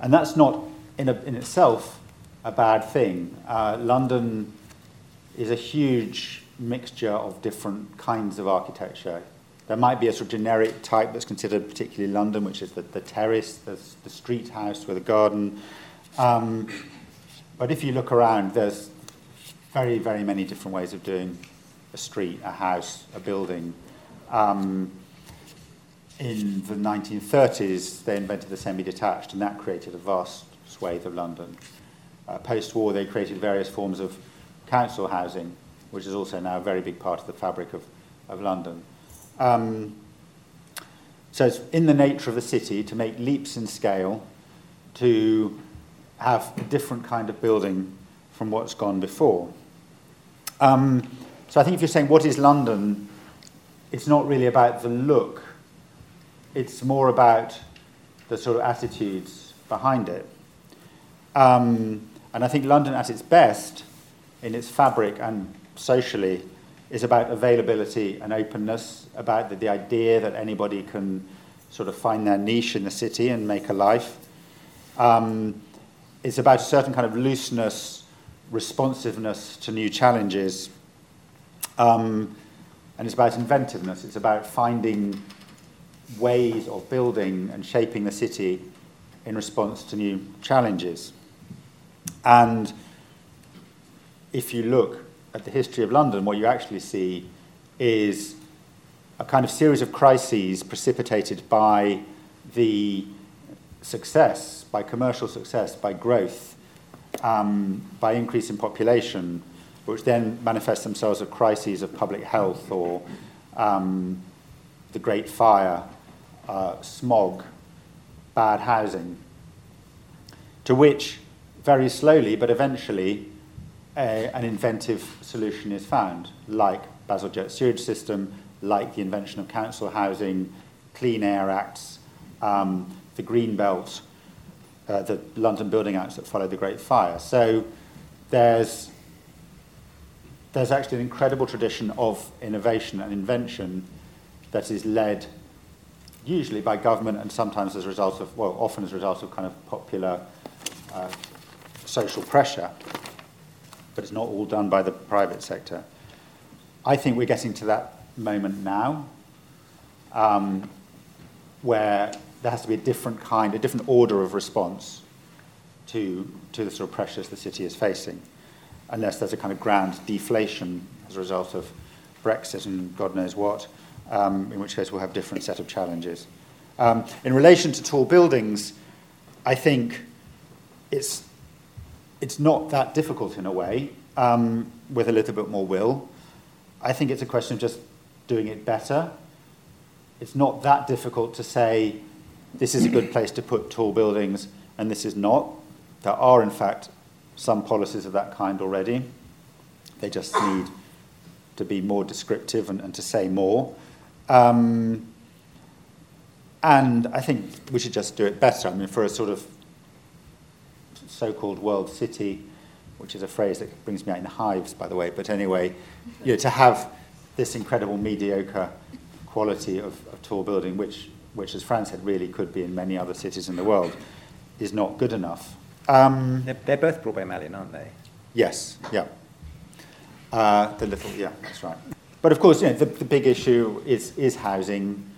And that's not in, a, in itself a bad thing. Uh, London is a huge mixture of different kinds of architecture. There might be a sort of generic type that's considered particularly London, which is the, the terrace, the, the street house with a garden. Um, but if you look around, there's very, very many different ways of doing a street, a house, a building. Um, in the 1930s, they invented the semi-detached, and that created a vast swathe of London. Uh, Post-war, they created various forms of council housing, which is also now a very big part of the fabric of, of London. Um, so it's in the nature of the city to make leaps in scale, to have a different kind of building from what's gone before. Um, so I think if you're saying what is London, it's not really about the look, it's more about the sort of attitudes behind it. Um, and I think London at its best, in its fabric and socially, is about availability and openness, about the, the idea that anybody can sort of find their niche in the city and make a life. Um, it's about a certain kind of looseness, responsiveness to new challenges. Um, and it's about inventiveness. It's about finding ways of building and shaping the city in response to new challenges. And if you look at the history of London, what you actually see is a kind of series of crises precipitated by the success, by commercial success, by growth, um, by increase in population, which then manifest themselves as crises of public health or um, the Great Fire, uh, smog, bad housing, to which very slowly but eventually a, an inventive solution is found, like Bazalgette sewage system, like the invention of council housing, Clean Air Acts, um, the Green Belt, uh, the London Building Acts that followed the Great Fire. So there's, there's actually an incredible tradition of innovation and invention that is led usually by government and sometimes as a result of, well, often as a result of kind of popular uh, social pressure but it's not all done by the private sector. I think we're getting to that moment now um, where there has to be a different kind, a different order of response to, to the sort of pressures the city is facing, unless there's a kind of grand deflation as a result of Brexit and God knows what, um, in which case we'll have different set of challenges. Um, in relation to tall buildings, I think it's it's not that difficult in a way, um, with a little bit more will. I think it's a question of just doing it better. It's not that difficult to say this is a good place to put tall buildings and this is not. There are, in fact, some policies of that kind already. They just need to be more descriptive and, and to say more. Um, and I think we should just do it better. I mean, for a sort of so-called world city, which is a phrase that brings me out in hives, by the way. But anyway, you know, to have this incredible mediocre quality of, of tall building, which, which, as Fran said, really could be in many other cities in the world, is not good enough. Um, they're, they're, both Broadway Malyan, aren't they? Yes, yeah. Uh, the little, yeah, that's right. But of course, you know, the, the big issue is, is housing,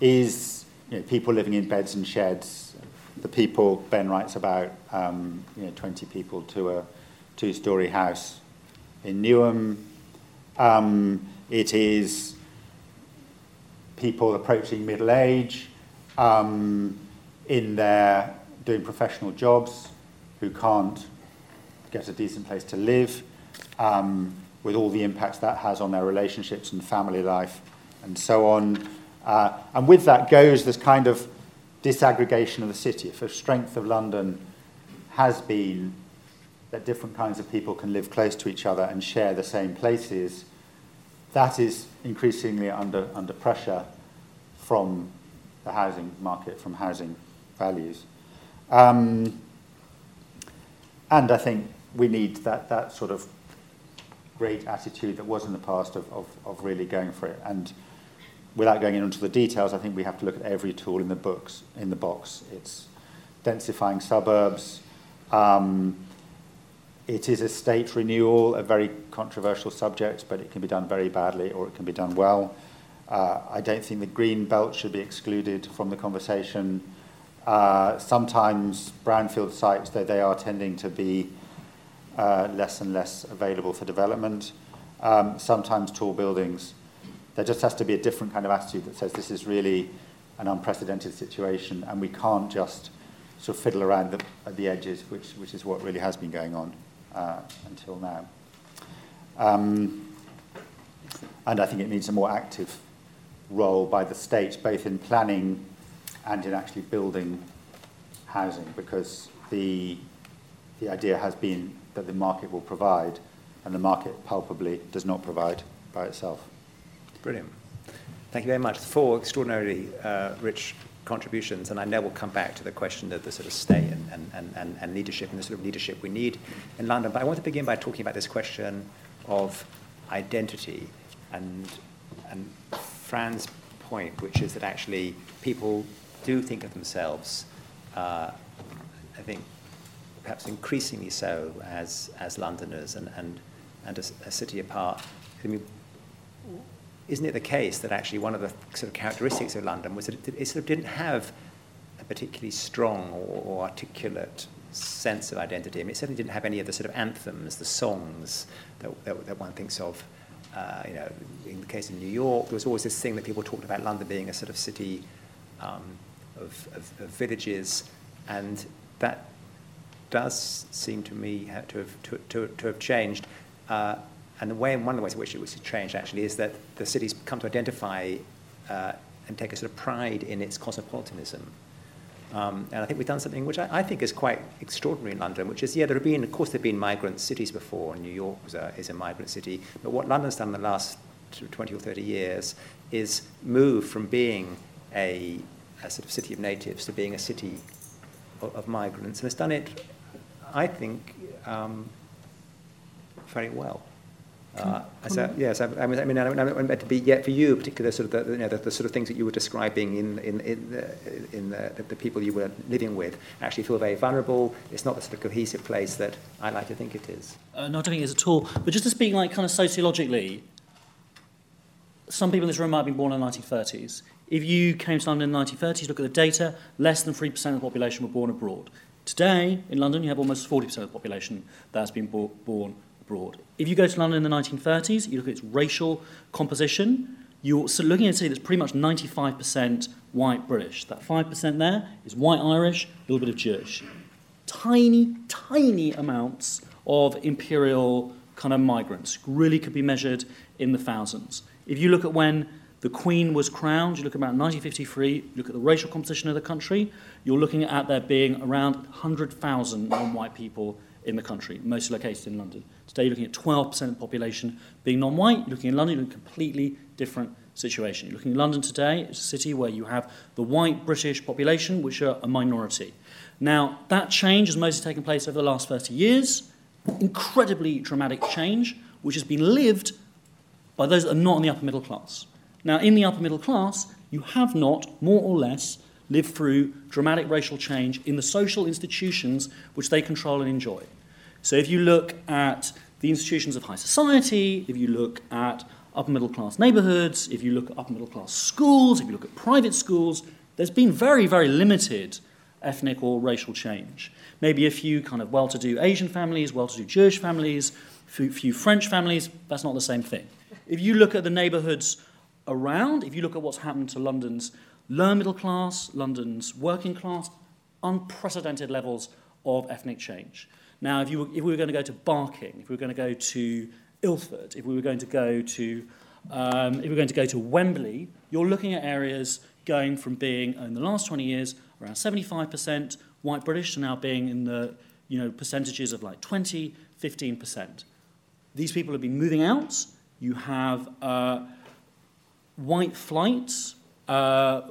is you know, people living in beds and sheds, the people Ben writes about, um, you know, 20 people to a two-story house in Newham. Um, it is people approaching middle age um, in their doing professional jobs who can't get a decent place to live, um, with all the impacts that has on their relationships and family life and so on. Uh, and with that goes this kind of disaggregation of the city, if the strength of London has been that different kinds of people can live close to each other and share the same places, that is increasingly under, under pressure from the housing market, from housing values. Um, and I think we need that, that sort of great attitude that was in the past of, of, of really going for it. And without going into the details, I think we have to look at every tool in the books in the box. It's densifying suburbs. Um, it is estate renewal, a very controversial subject, but it can be done very badly or it can be done well. Uh, I don't think the green belt should be excluded from the conversation. Uh, sometimes brownfield sites, though they are tending to be uh, less and less available for development. Um, sometimes tall buildings there just has to be a different kind of attitude that says this is really an unprecedented situation and we can't just sort of fiddle around the, at the edges, which, which is what really has been going on uh, until now. Um, and I think it needs a more active role by the state, both in planning and in actually building housing, because the, the idea has been that the market will provide, and the market palpably does not provide by itself. Brilliant. Thank you very much. Four extraordinarily uh, rich contributions, and I know we'll come back to the question of the sort of state and, and, and, and leadership and the sort of leadership we need in London. But I want to begin by talking about this question of identity. and, and Fran's point, which is that actually people do think of themselves, uh, I think, perhaps increasingly so as, as Londoners and, and, and a, a city apart. I mean, isn't it the case that actually one of the sort of characteristics of London was that it, it sort of didn't have a particularly strong or, or articulate sense of identity. I mean, it certainly didn't have any of the sort of anthems, the songs that, that, that one thinks of. Uh, you know, in the case of New York, there was always this thing that people talked about London being a sort of city um, of, of, of, villages, and that does seem to me to have, to, to, to have changed. Uh, and the way, one of the ways in which it was changed actually is that the city's come to identify uh, and take a sort of pride in its cosmopolitanism. Um, and I think we've done something which I, I, think is quite extraordinary in London, which is, yeah, there have been, of course, there have been migrant cities before. New York a, is a migrant city. But what London's done in the last 20 or 30 years is move from being a, a sort of city of natives to being a city of, of migrants. And it's done it, I think, um, very well. Uh, so, yes, I, I mean, I mean, I meant to be yet for you, particularly sort of the, you know, the, the, sort of things that you were describing in in in, the, in the, the, the, people you were living with actually feel very vulnerable. It's not the sort of cohesive place that I like to think it is. Uh, no, I don't think it is at all. But just to speak like kind of sociologically, some people in this room might have been born in the 1930s. If you came to London in the 1930s, look at the data, less than 3% of the population were born abroad. Today, in London, you have almost 40% of the population that has been bo- born abroad. If you go to London in the 1930s, you look at its racial composition, you're looking at a city that's pretty much 95% white British. That 5% there is white Irish, a little bit of Jewish. Tiny, tiny amounts of imperial kind of migrants really could be measured in the thousands. If you look at when the Queen was crowned, you look at about 1953, you look at the racial composition of the country, you're looking at there being around 100,000 non white people in the country, mostly located in London. Today, you're looking at 12% of the population being non white. You're looking in London, you're a completely different situation. You're looking at London today, it's a city where you have the white British population, which are a minority. Now, that change has mostly taken place over the last 30 years. Incredibly dramatic change, which has been lived by those that are not in the upper middle class. Now, in the upper middle class, you have not, more or less, lived through dramatic racial change in the social institutions which they control and enjoy. So if you look at the institutions of high society, if you look at upper middle class neighborhoods, if you look at upper middle class schools, if you look at private schools, there's been very, very limited ethnic or racial change. Maybe a few kind of well to do Asian families, well to do Jewish families, a few French families, that's not the same thing. If you look at the neighborhoods around, if you look at what's happened to London's lower middle class, London's working class, unprecedented levels of ethnic change. Now, if, you were, if we were going to go to Barking, if we were going to go to Ilford, if we were going to go to, um, if we were going to go to Wembley, you're looking at areas going from being, in the last 20 years, around 75% white British to now being in the you know, percentages of like 20, 15%. These people have been moving out. You have uh, white flights uh,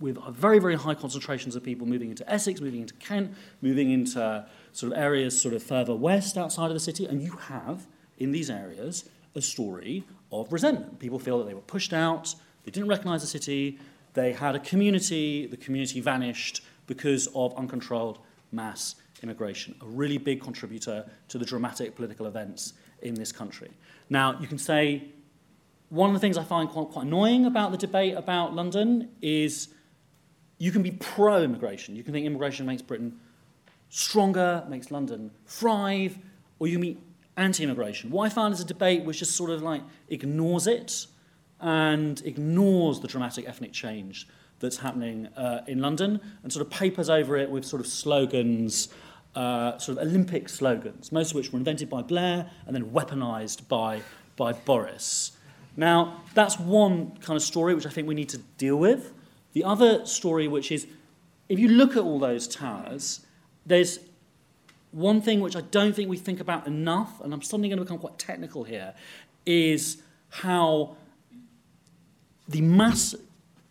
with very, very high concentrations of people moving into Essex, moving into Kent, moving into sort of areas sort of further west outside of the city, and you have in these areas a story of resentment. People feel that they were pushed out, they didn't recognize the city, they had a community, the community vanished because of uncontrolled mass immigration, a really big contributor to the dramatic political events in this country. Now, you can say one of the things I find quite, quite annoying about the debate about London is you can be pro immigration. You can think immigration makes Britain stronger, makes London thrive, or you meet anti immigration. What I found is a debate which just sort of like ignores it and ignores the dramatic ethnic change that's happening uh, in London and sort of papers over it with sort of slogans, uh, sort of Olympic slogans, most of which were invented by Blair and then weaponized by, by Boris. Now, that's one kind of story which I think we need to deal with. The other story, which is if you look at all those towers, there's one thing which I don't think we think about enough, and I'm suddenly going to become quite technical here, is how the mass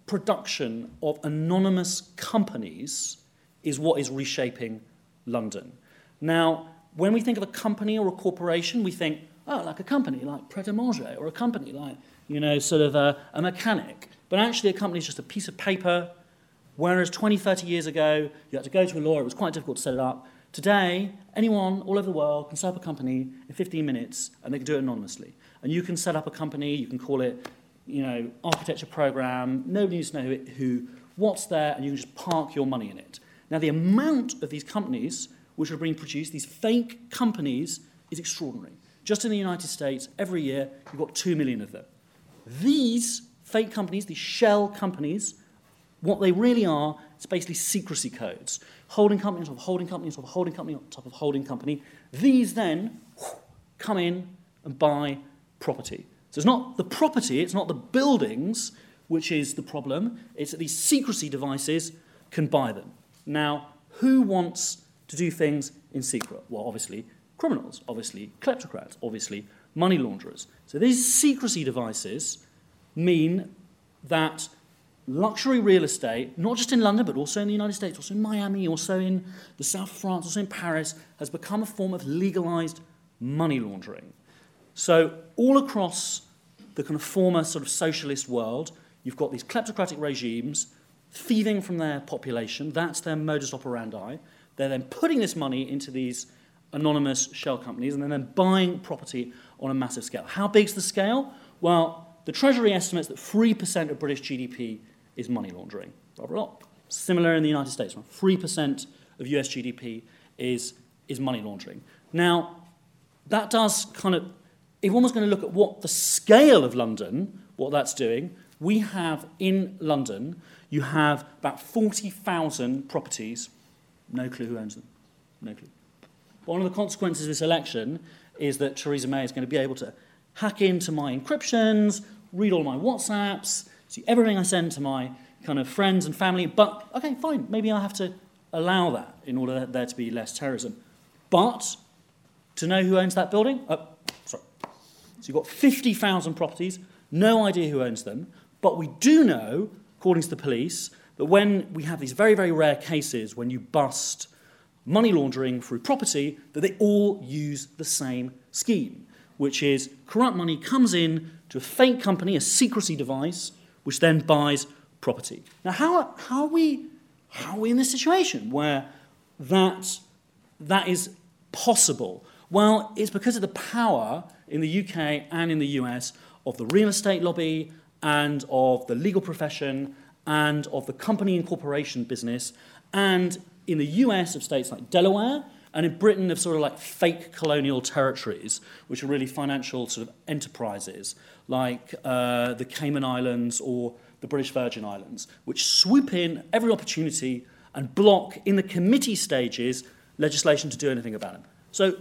production of anonymous companies is what is reshaping London. Now, when we think of a company or a corporation, we think, oh, like a company like Pret a Manger or a company like you know, sort of a, a mechanic. But actually, a company is just a piece of paper, whereas 20, 30 years ago, you had to go to a lawyer, it was quite difficult to set it up. Today, anyone all over the world can set up a company in 15 minutes and they can do it anonymously. And you can set up a company, you can call it, you know, architecture program, nobody needs to know who, who what's there, and you can just park your money in it. Now, the amount of these companies which are being produced, these fake companies, is extraordinary. Just in the United States, every year, you've got 2 million of them. These fake companies, these shell companies, what they really are, it's basically secrecy codes. Holding company on top of holding company on top of holding company on top of holding company. These then come in and buy property. So it's not the property, it's not the buildings which is the problem, it's that these secrecy devices can buy them. Now, who wants to do things in secret? Well, obviously, criminals, obviously, kleptocrats, obviously, money launderers. So these secrecy devices mean that luxury real estate, not just in London, but also in the United States, also in Miami, also in the south of France, also in Paris, has become a form of legalized money laundering. So, all across the kind of former sort of socialist world, you've got these kleptocratic regimes thieving from their population. That's their modus operandi. They're then putting this money into these anonymous shell companies and then buying property on a massive scale. How big's the scale? Well, the Treasury estimates that 3% of British GDP is money laundering. Similar in the United States, 3% of US GDP is, is money laundering. Now, that does kind of, if one was going to look at what the scale of London, what that's doing, we have in London, you have about 40,000 properties, no clue who owns them, no clue. One of the consequences of this election is that Theresa May is going to be able to hack into my encryptions, read all my WhatsApps, see everything I send to my kind of friends and family. But, okay, fine, maybe I have to allow that in order that there to be less terrorism. But to know who owns that building, oh, sorry. So you've got 50,000 properties, no idea who owns them, but we do know, according to the police, that when we have these very, very rare cases when you bust money laundering through property, that they all use the same scheme, which is corrupt money comes in to a fake company, a secrecy device, which then buys property. Now, how, how, are, we, how are we in this situation where that, that is possible? Well, it's because of the power in the UK and in the US of the real estate lobby and of the legal profession and of the company and corporation business, and in the US of states like Delaware, and in Britain of sort of like fake colonial territories, which are really financial sort of enterprises, like uh, the Cayman Islands or the British Virgin Islands, which swoop in every opportunity and block in the committee stages legislation to do anything about them. So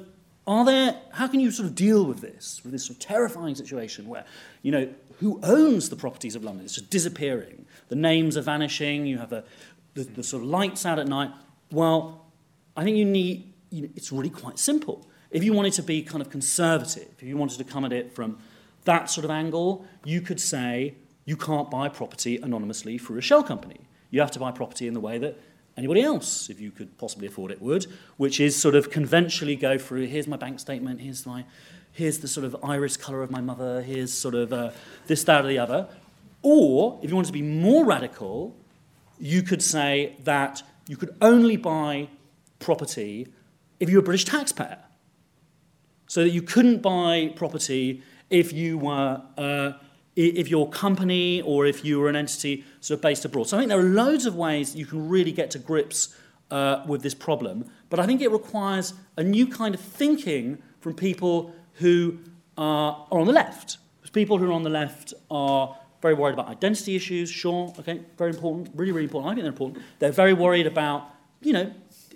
are there, how can you sort of deal with this, with this sort of terrifying situation where, you know, who owns the properties of London? It's just disappearing. The names are vanishing. You have the, the, the sort of lights out at night. Well, I think you need, you know, it's really quite simple. If you wanted to be kind of conservative, if you wanted to come at it from that sort of angle, you could say you can't buy property anonymously through a shell company. You have to buy property in the way that anybody else, if you could possibly afford it, would, which is sort of conventionally go through here's my bank statement, here's my here's the sort of iris colour of my mother, here's sort of uh, this, that, or the other. Or, if you wanted to be more radical, you could say that you could only buy property if you were a British taxpayer. So that you couldn't buy property if you were uh, if your company or if you were an entity sort of based abroad. So I think there are loads of ways you can really get to grips uh, with this problem, but I think it requires a new kind of thinking from people who are, are on the left. Because people who are on the left are very worried about identity issues, sure, okay, very important, really, really important. I think they're important. They're very worried about, you know,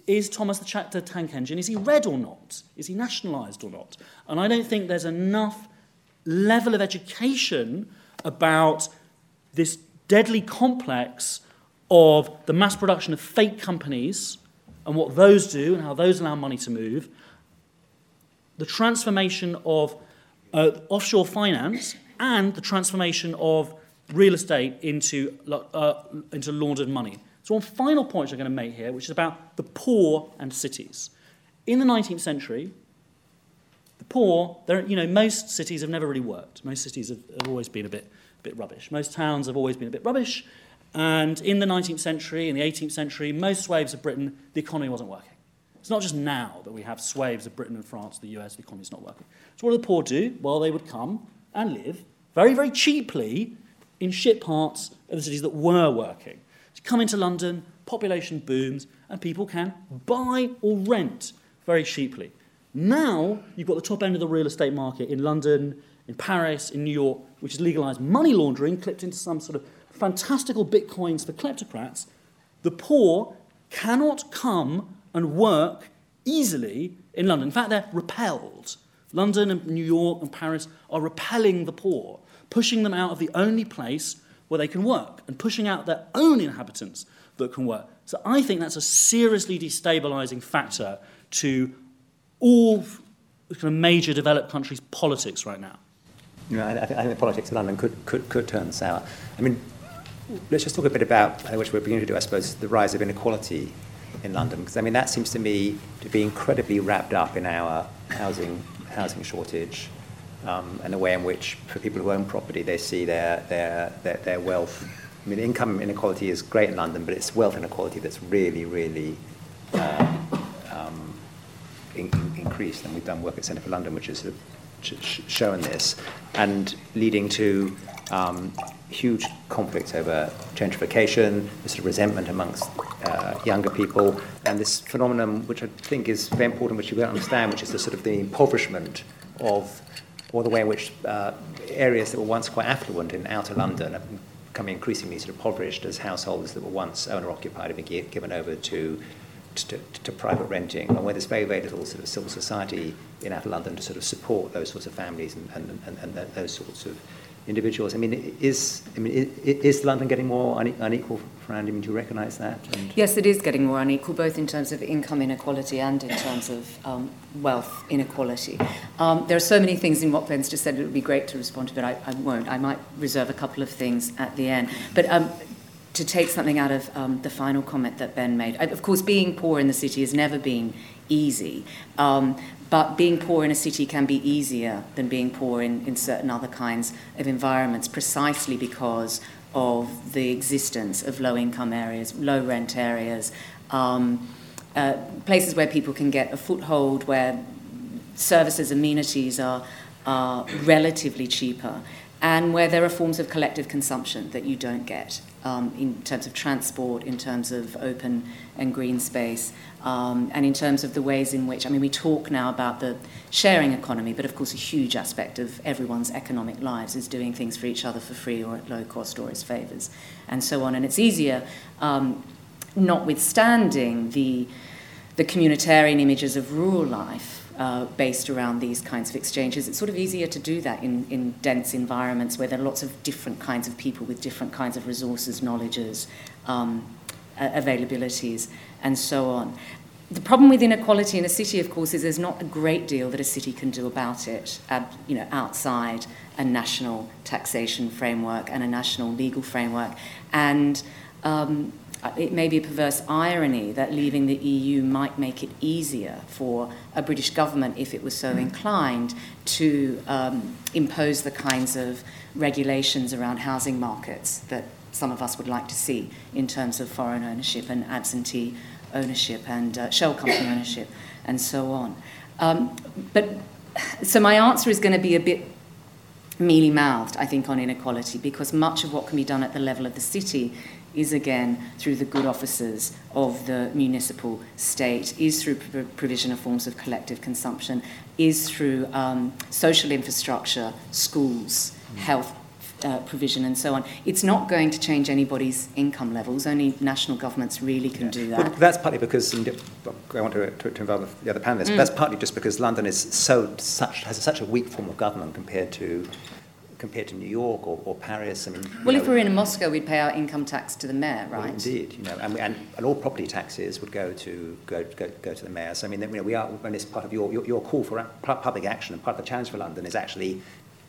is Thomas the Chapter tank engine, is he red or not? Is he nationalised or not? And I don't think there's enough level of education about this deadly complex of the mass production of fake companies and what those do and how those allow money to move, the transformation of uh, offshore finance and the transformation of real estate into, uh, into laundered money. So, one final point I'm going to make here, which is about the poor and cities. In the 19th century, the poor, you know, most cities have never really worked. Most cities have, have always been a bit, a bit rubbish. Most towns have always been a bit rubbish. And in the 19th century, in the 18th century, most swathes of Britain, the economy wasn't working. It's not just now that we have swathes of Britain and France, the US, the economy's not working. So what do the poor do? Well, they would come and live very, very cheaply in ship parts of the cities that were working. So come into London, population booms, and people can buy or rent very cheaply. Now you've got the top end of the real estate market in London, in Paris, in New York, which has legalized money laundering, clipped into some sort of fantastical bitcoins for kleptocrats. The poor cannot come and work easily in London. In fact, they're repelled. London and New York and Paris are repelling the poor, pushing them out of the only place where they can work and pushing out their own inhabitants that can work. So I think that's a seriously destabilizing factor to all kind of major developed countries' politics right now. Know, I, think, I think the politics of London could, could, could turn sour. I mean, let's just talk a bit about, uh, which we're beginning to do, I suppose, the rise of inequality in London, because I mean, that seems to me to be incredibly wrapped up in our housing, housing shortage um, and the way in which, for people who own property, they see their, their, their, their wealth. I mean, income inequality is great in London, but it's wealth inequality that's really, really uh, um, in, in, increased. And we've done work at Centre for London, which has sort of sh- shown this, and leading to um, huge conflicts over gentrification, this sort of resentment amongst uh, younger people, and this phenomenon, which I think is very important, which you don't understand, which is the sort of the impoverishment of, or the way in which uh, areas that were once quite affluent in outer London are becoming increasingly sort of impoverished as households that were once owner-occupied have been given over to to, to, private renting, and where there's very, very little sort of civil society in outer London to sort of support those sorts of families and, and, and, and those sorts of individuals. I mean, is I mean, is London getting more unequal, Fran? I mean, do you recognise that? And yes, it is getting more unequal, both in terms of income inequality and in terms of um, wealth inequality. Um, there are so many things in what Ben's just said. It would be great to respond to, but I, I won't. I might reserve a couple of things at the end. But um, to take something out of um, the final comment that Ben made, of course, being poor in the city has never been easy. Um, but being poor in a city can be easier than being poor in, in certain other kinds of environments precisely because of the existence of low income areas, low rent areas, um, uh, places where people can get a foothold, where services, amenities are, are relatively cheaper, and where there are forms of collective consumption that you don't get um, in terms of transport, in terms of open and green space, um, and in terms of the ways in which, I mean, we talk now about the sharing economy, but of course, a huge aspect of everyone's economic lives is doing things for each other for free or at low cost or as favours, and so on. And it's easier, um, notwithstanding the, the communitarian images of rural life. Uh, based around these kinds of exchanges. It's sort of easier to do that in, in dense environments where there are lots of different kinds of people with different kinds of resources, knowledges, um, availabilities, and so on. The problem with inequality in a city, of course, is there's not a great deal that a city can do about it, you know, outside a national taxation framework and a national legal framework. And um, it may be a perverse irony that leaving the EU might make it easier for a British government, if it was so inclined, to um, impose the kinds of regulations around housing markets that some of us would like to see in terms of foreign ownership and absentee ownership and uh, shell company ownership and so on. Um, but so my answer is going to be a bit mealy mouthed, I think, on inequality because much of what can be done at the level of the city is again through the good offices of the municipal state, is through provision of forms of collective consumption, is through um, social infrastructure, schools, health uh, provision and so on. It's not going to change anybody's income levels. Only national governments really can yeah. do that. Well, that's partly because I want to, to, to involve the other panelists. Mm. But that's partly just because London is so such has such a weak form of government compared to compared to New York or, or Paris. I mean, well, know, if we were in Moscow, we'd pay our income tax to the mayor, right? Well, indeed, you know, and, and, and, all property taxes would go to go, go, go to the mayor. So I mean, you know, we are, and it's part of your, your, your call for public action, and part of the challenge for London is actually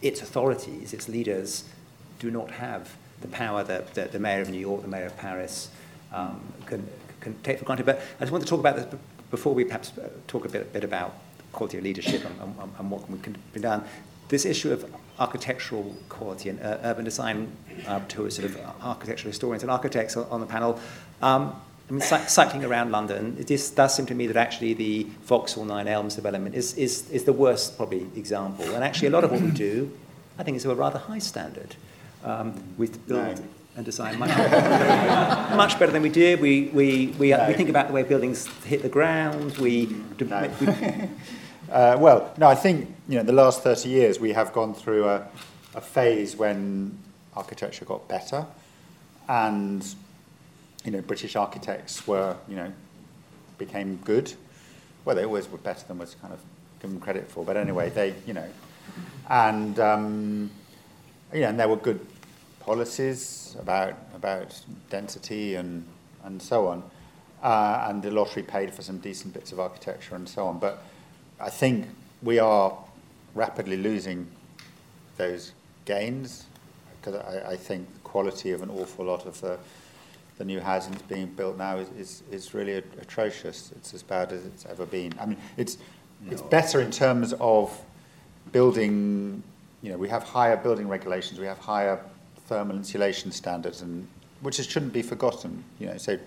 its authorities, its leaders do not have the power that, that the mayor of New York, the mayor of Paris um, can, can take for granted. But I just want to talk about this before we perhaps uh, talk a bit, bit about quality of leadership and, and, and what can be done. This issue of architectural quality and uh, urban design uh, to sort of architectural historians and architects on, on the panel. Um, I mean, cycling around London, it is, does seem to me that actually the Vauxhall Nine Elms development is, is, is the worst, probably, example. And actually, a lot of what we do, I think, is of a rather high standard. Um, we build no. and design much, much better than we did. We, we, we, no. we think about the way buildings hit the ground. We, no. we uh, well, no, I think you know the last 30 years we have gone through a, a phase when architecture got better and you know, British architects were, you know, became good. Well, they always were better than was kind of given credit for. But anyway, they, you know, and um, you know, and there were good policies about about density and and so on. Uh, and the lottery paid for some decent bits of architecture and so on. But I think we are rapidly losing those gains because I, I think the quality of an awful lot of the the new housing that's being built now is, is, is really atrocious. It's as bad as it's ever been. I mean, it's, no. it's better in terms of building, you know, we have higher building regulations, we have higher thermal insulation standards, and which is, shouldn't be forgotten. You know, so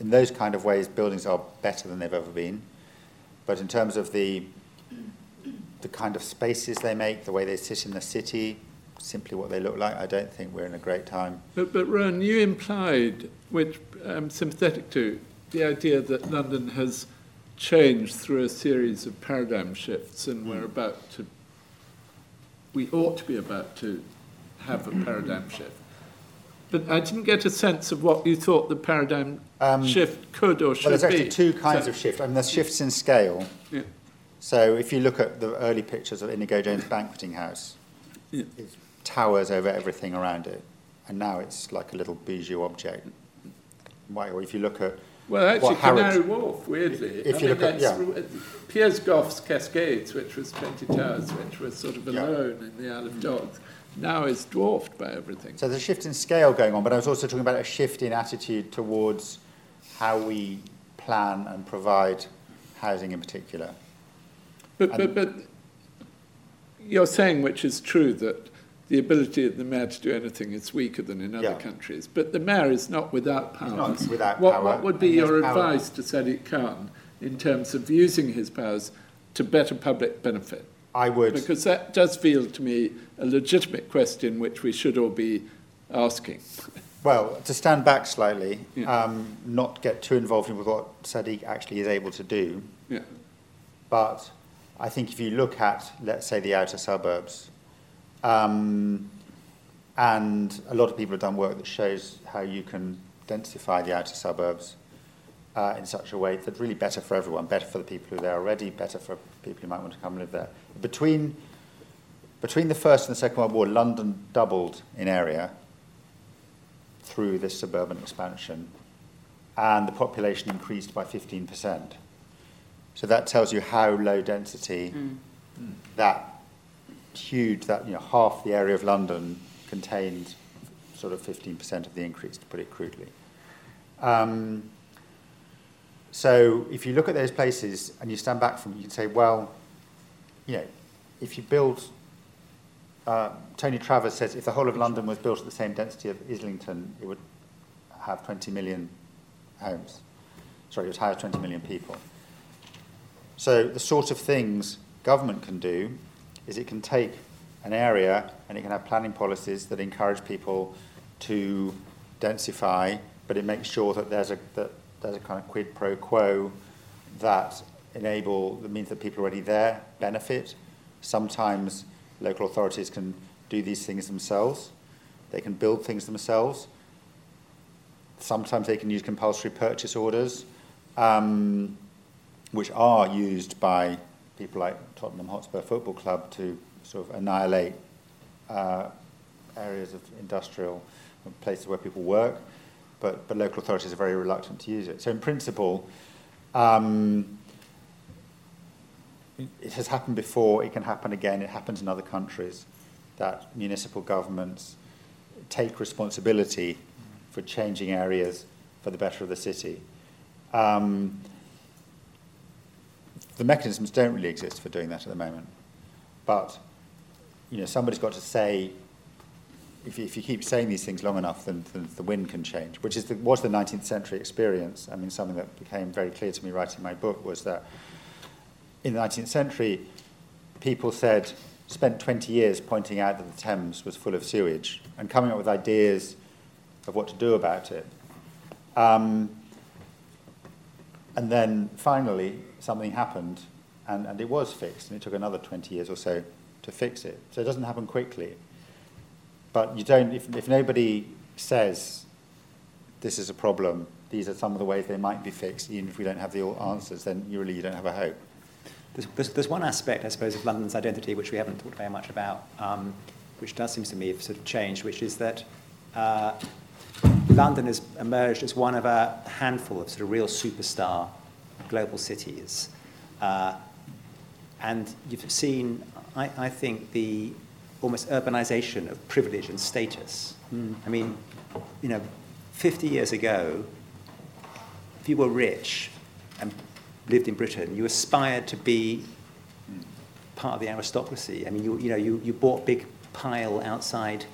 in those kind of ways, buildings are better than they've ever been. But in terms of the the kind of spaces they make, the way they sit in the city, simply what they look like, I don't think we're in a great time. But, but Rowan, you implied, which I'm sympathetic to, the idea that London has changed through a series of paradigm shifts, and we're hmm. about to, we ought to be about to have a paradigm shift. But I didn't get a sense of what you thought the paradigm um, shift could or should be. Well, there's actually be. two kinds so, of shift. I mean, there's shifts in scale. Yeah. So if you look at the early pictures of Inigo Jones' banqueting house, yeah. it's towers over everything around it, and now it's like a little bijou object. Why, or if you look at well, actually, Canary Wharf, weirdly. If I you mean, look at yeah. Piers Gough's Cascades, which was 20 towers, which was sort of alone yeah. in the Isle of Dogs, now is dwarfed by everything. So there's a shift in scale going on, but I was also talking about a shift in attitude towards how we plan and provide housing in particular. But, but, but you're saying, which is true, that the ability of the mayor to do anything is weaker than in other yeah. countries. But the mayor is not without power. not without what, power. What would be your advice to Sadiq Khan in terms of using his powers to better public benefit? I would. Because that does feel to me a legitimate question which we should all be asking. Well, to stand back slightly, yeah. um, not get too involved in with what Sadiq actually is able to do. Yeah. But I think if you look at, let's say, the outer suburbs, um, and a lot of people have done work that shows how you can densify the outer suburbs uh, in such a way that's really better for everyone, better for the people who are there already, better for people who might want to come live there. Between, between the First and the Second World War, London doubled in area through this suburban expansion, and the population increased by 15%. So that tells you how low density mm. that huge, that you know, half the area of London contained sort of 15% of the increase, to put it crudely. Um, so if you look at those places and you stand back from it, you can say, well, you know, if you build, uh, Tony Travers says if the whole of London was built at the same density of Islington, it would have 20 million homes. Sorry, it would house 20 million people. So the sort of things government can do is it can take an area and it can have planning policies that encourage people to densify, but it makes sure that there's a, that there's a kind of quid pro quo that enable, that means that people already there benefit. Sometimes local authorities can do these things themselves. They can build things themselves. Sometimes they can use compulsory purchase orders, um, which are used by people like Tottenham Hotspur Football Club to sort of annihilate uh, areas of industrial places where people work, but, but local authorities are very reluctant to use it. So in principle, um, it has happened before, it can happen again, it happens in other countries, that municipal governments take responsibility for changing areas for the better of the city. Um, the mechanisms don't really exist for doing that at the moment. But you know, somebody's got to say, if you, if you keep saying these things long enough, then, then the wind can change, which is the, was the 19th century experience. I mean, something that became very clear to me writing my book was that in the 19th century, people said, spent 20 years pointing out that the Thames was full of sewage and coming up with ideas of what to do about it. Um, and then finally, something happened and, and it was fixed, and it took another 20 years or so to fix it. So it doesn't happen quickly. But you don't, if, if nobody says this is a problem, these are some of the ways they might be fixed, even if we don't have the answers, then you really you don't have a hope. There's, there's, there's one aspect, I suppose, of London's identity which we haven't talked very much about, um, which does seem to me have sort of changed, which is that uh, London has emerged as one of a handful of sort of real superstar global cities. Uh, and you've seen, I, I think, the almost urbanization of privilege and status. Mm. I mean, you know, 50 years ago, if you were rich and lived in Britain, you aspired to be part of the aristocracy. I mean, you, you know, you, you bought big pile outside,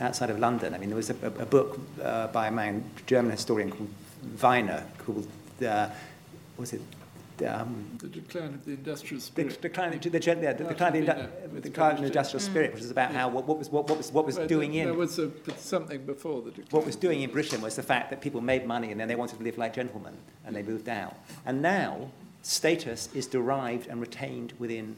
outside of London. I mean, there was a, a book uh, by a man, German historian called Wiener, called, uh, was it um, the decline of the industrial spirit. The decline, the, the, yeah, the, decline, of the, decline of the industrial mm. spirit, which is about yeah. how what, what, was what, what was what was well, doing there, in. There was a, something before the decline. What was doing in Britain was the fact that people made money and then they wanted to live like gentlemen and they moved out. And now status is derived and retained within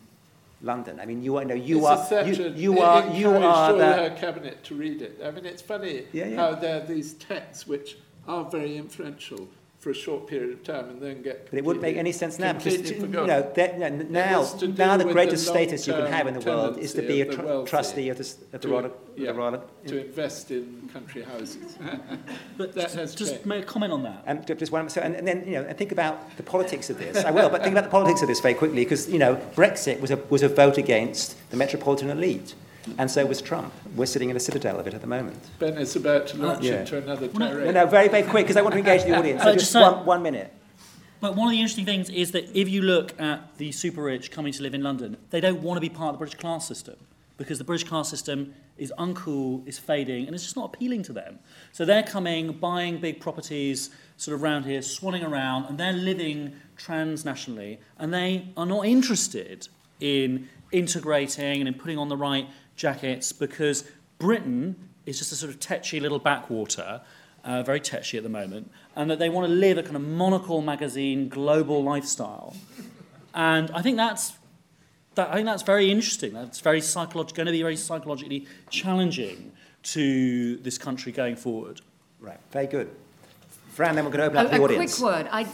London. I mean, you, know, you it's are you, you are you are the cabinet to read it. I mean, it's funny yeah, yeah. how there are these texts which are very influential for a short period of time and then get. But it wouldn't make any sense now because you know that, now now the greatest the status you can have in the world is to be a tr- trustee of the, of the, Royal, yeah, the Royal, to invest in country houses. but that has just changed. make a comment on that. Um, and just one, so and, and then you know and think about the politics of this. I will, but think about the politics of this very quickly because you know Brexit was a was a vote against the metropolitan elite. And so was Trump. We're sitting in a citadel of it at the moment. Ben is about to launch yeah. into another tirade. No, no, very, very quick, because I want to engage the audience. Uh, so just, just one, one minute. But one of the interesting things is that if you look at the super rich coming to live in London, they don't want to be part of the British class system because the British class system is uncool, is fading, and it's just not appealing to them. So they're coming, buying big properties sort of around here, swanning around, and they're living transnationally, and they are not interested in integrating and in putting on the right jackets because Britain is just a sort of tetchy little backwater, uh, very tetchy at the moment, and that they want to live a kind of monocle magazine global lifestyle. And I think that's that, I think that's very interesting. That's very psycholog- going to be very psychologically challenging to this country going forward. Right, very good. Fran, then we're going to open up a, the a audience. A quick word. I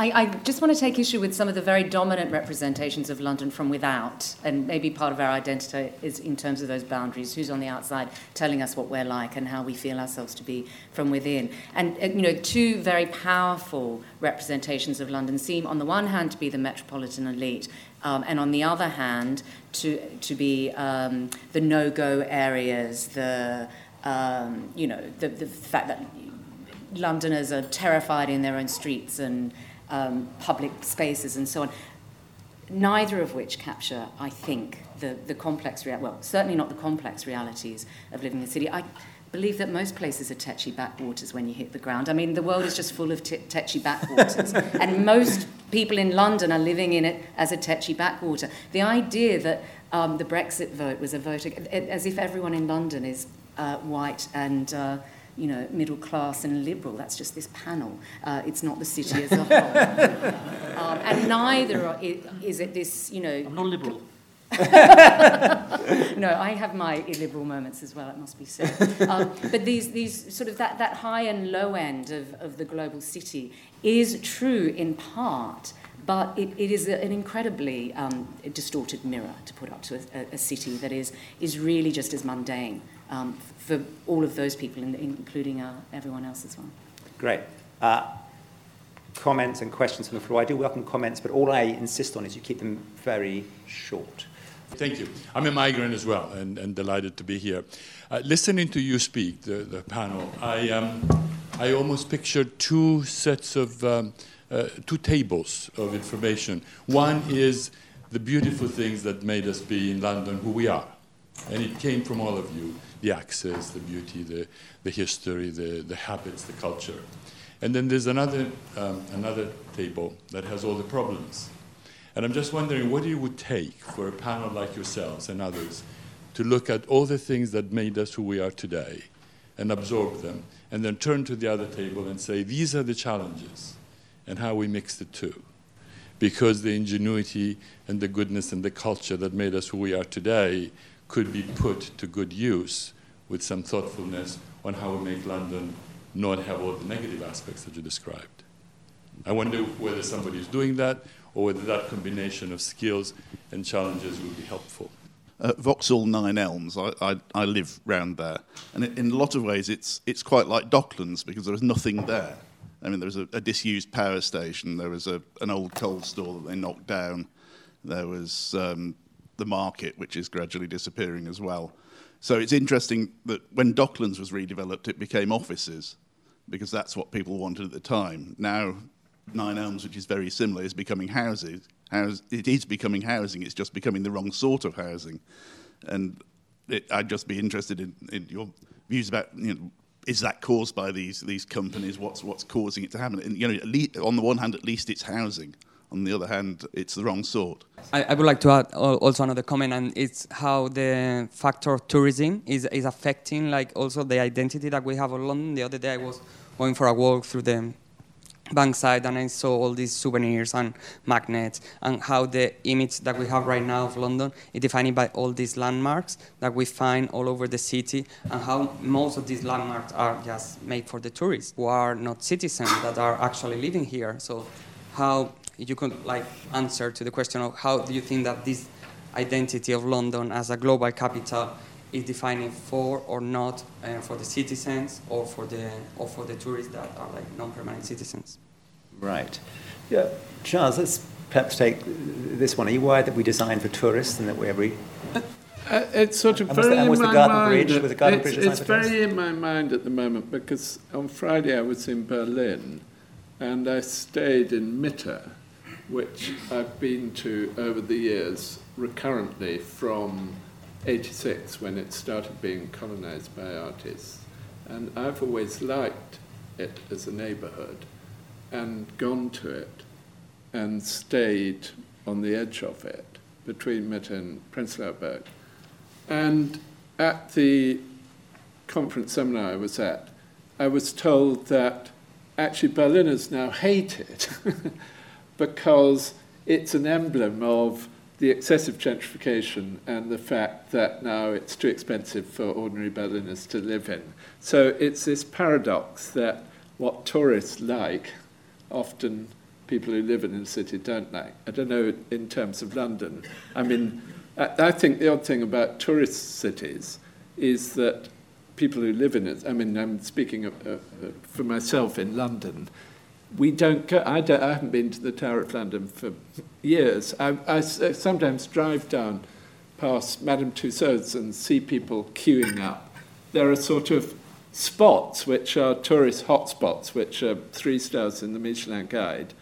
I, I, just want to take issue with some of the very dominant representations of London from without, and maybe part of our identity is in terms of those boundaries. Who's on the outside telling us what we're like and how we feel ourselves to be from within? And uh, you know, two very powerful representations of London seem, on the one hand, to be the metropolitan elite, um, and on the other hand, to to be um, the no-go areas, the um, you know, the, the fact that Londoners are terrified in their own streets and um, public spaces and so on, neither of which capture, I think, the, the complex, rea- well, certainly not the complex realities of living in the city. I believe that most places are tetchy backwaters when you hit the ground. I mean, the world is just full of t- tetchy backwaters, and most people in London are living in it as a tetchy backwater. The idea that um, the Brexit vote was a vote, as if everyone in London is uh, white and uh, you know, middle class and liberal. That's just this panel. Uh, it's not the city as a whole. um, and neither are, is it this, you know. I'm not liberal. no, I have my illiberal moments as well, it must be said. Um, but these, these sort of that, that high and low end of, of the global city is true in part, but it, it is an incredibly um, distorted mirror to put up to a, a, city that is, is really just as mundane um, for all of those people, including uh, everyone else as well. Great. Uh, comments and questions from the floor. I do welcome comments, but all I insist on is you keep them very short. Thank you. I'm a migrant as well, and, and delighted to be here. Uh, listening to you speak, the, the panel, I, um, I almost pictured two sets of um, uh, two tables of information. One is the beautiful things that made us be in London who we are. And it came from all of you the access, the beauty, the, the history, the, the habits, the culture. And then there's another, um, another table that has all the problems. And I'm just wondering what it would take for a panel like yourselves and others to look at all the things that made us who we are today and absorb them, and then turn to the other table and say, these are the challenges, and how we mix the two. Because the ingenuity and the goodness and the culture that made us who we are today could be put to good use with some thoughtfulness on how we make London not have all the negative aspects that you described. I wonder whether somebody is doing that or whether that combination of skills and challenges will be helpful. Uh, Vauxhall Nine Elms, I, I, I live round there, and in a lot of ways it's, it's quite like Docklands because there is nothing there. I mean, there was a, a disused power station, there was a, an old coal store that they knocked down, there was um, the market, which is gradually disappearing as well. So it's interesting that when Docklands was redeveloped, it became offices because that's what people wanted at the time. Now, Nine Elms, which is very similar, is becoming houses. House, it is becoming housing. It's just becoming the wrong sort of housing. And it, I'd just be interested in, in your views about you know, is that caused by these these companies? What's what's causing it to happen? And you know, least, on the one hand, at least it's housing. On the other hand, it's the wrong sort. I, I would like to add also another comment, and it's how the factor of tourism is is affecting like also the identity that we have of London. The other day, I was going for a walk through the Bankside and I saw all these souvenirs and magnets and how the image that we have right now of London is defined by all these landmarks that we find all over the city and how most of these landmarks are just made for the tourists who are not citizens that are actually living here. So how you could like answer to the question of how do you think that this identity of London as a global capital is defining for or not uh, for the citizens or for the or for the tourists that are like non-permanent citizens. Right. Yeah, Charles, let's perhaps take this one. Are you worried that we design for tourists and that we every uh, it's sort of and very the, in my Garden mind. Bridge, was the Garden it's Bridge it's very in my mind at the moment because on Friday I was in Berlin and I stayed in Mitte, which I've been to over the years recurrently from 86 when it started being colonized by artists. And I've always liked it as a neighborhood and gone to it and stayed on the edge of it between Mitte and Prenzlauer Berg. And at the conference seminar I was at, I was told that actually Berliners now hate it because it's an emblem of the excessive gentrification and the fact that now it's too expensive for ordinary Berliners to live in. So it's this paradox that what tourists like, often people who live in the city don't like. I don't know in terms of London. I mean, I, think the odd thing about tourist cities is that people who live in it, I mean, I'm speaking of, uh, for myself in London, we don't go, I, don't, I haven't been to the Tower of London for years. I, I sometimes drive down past Madame Tussauds and see people queuing up. There are sort of spots which are tourist hotspots, which are three stars in the Michelin Guide.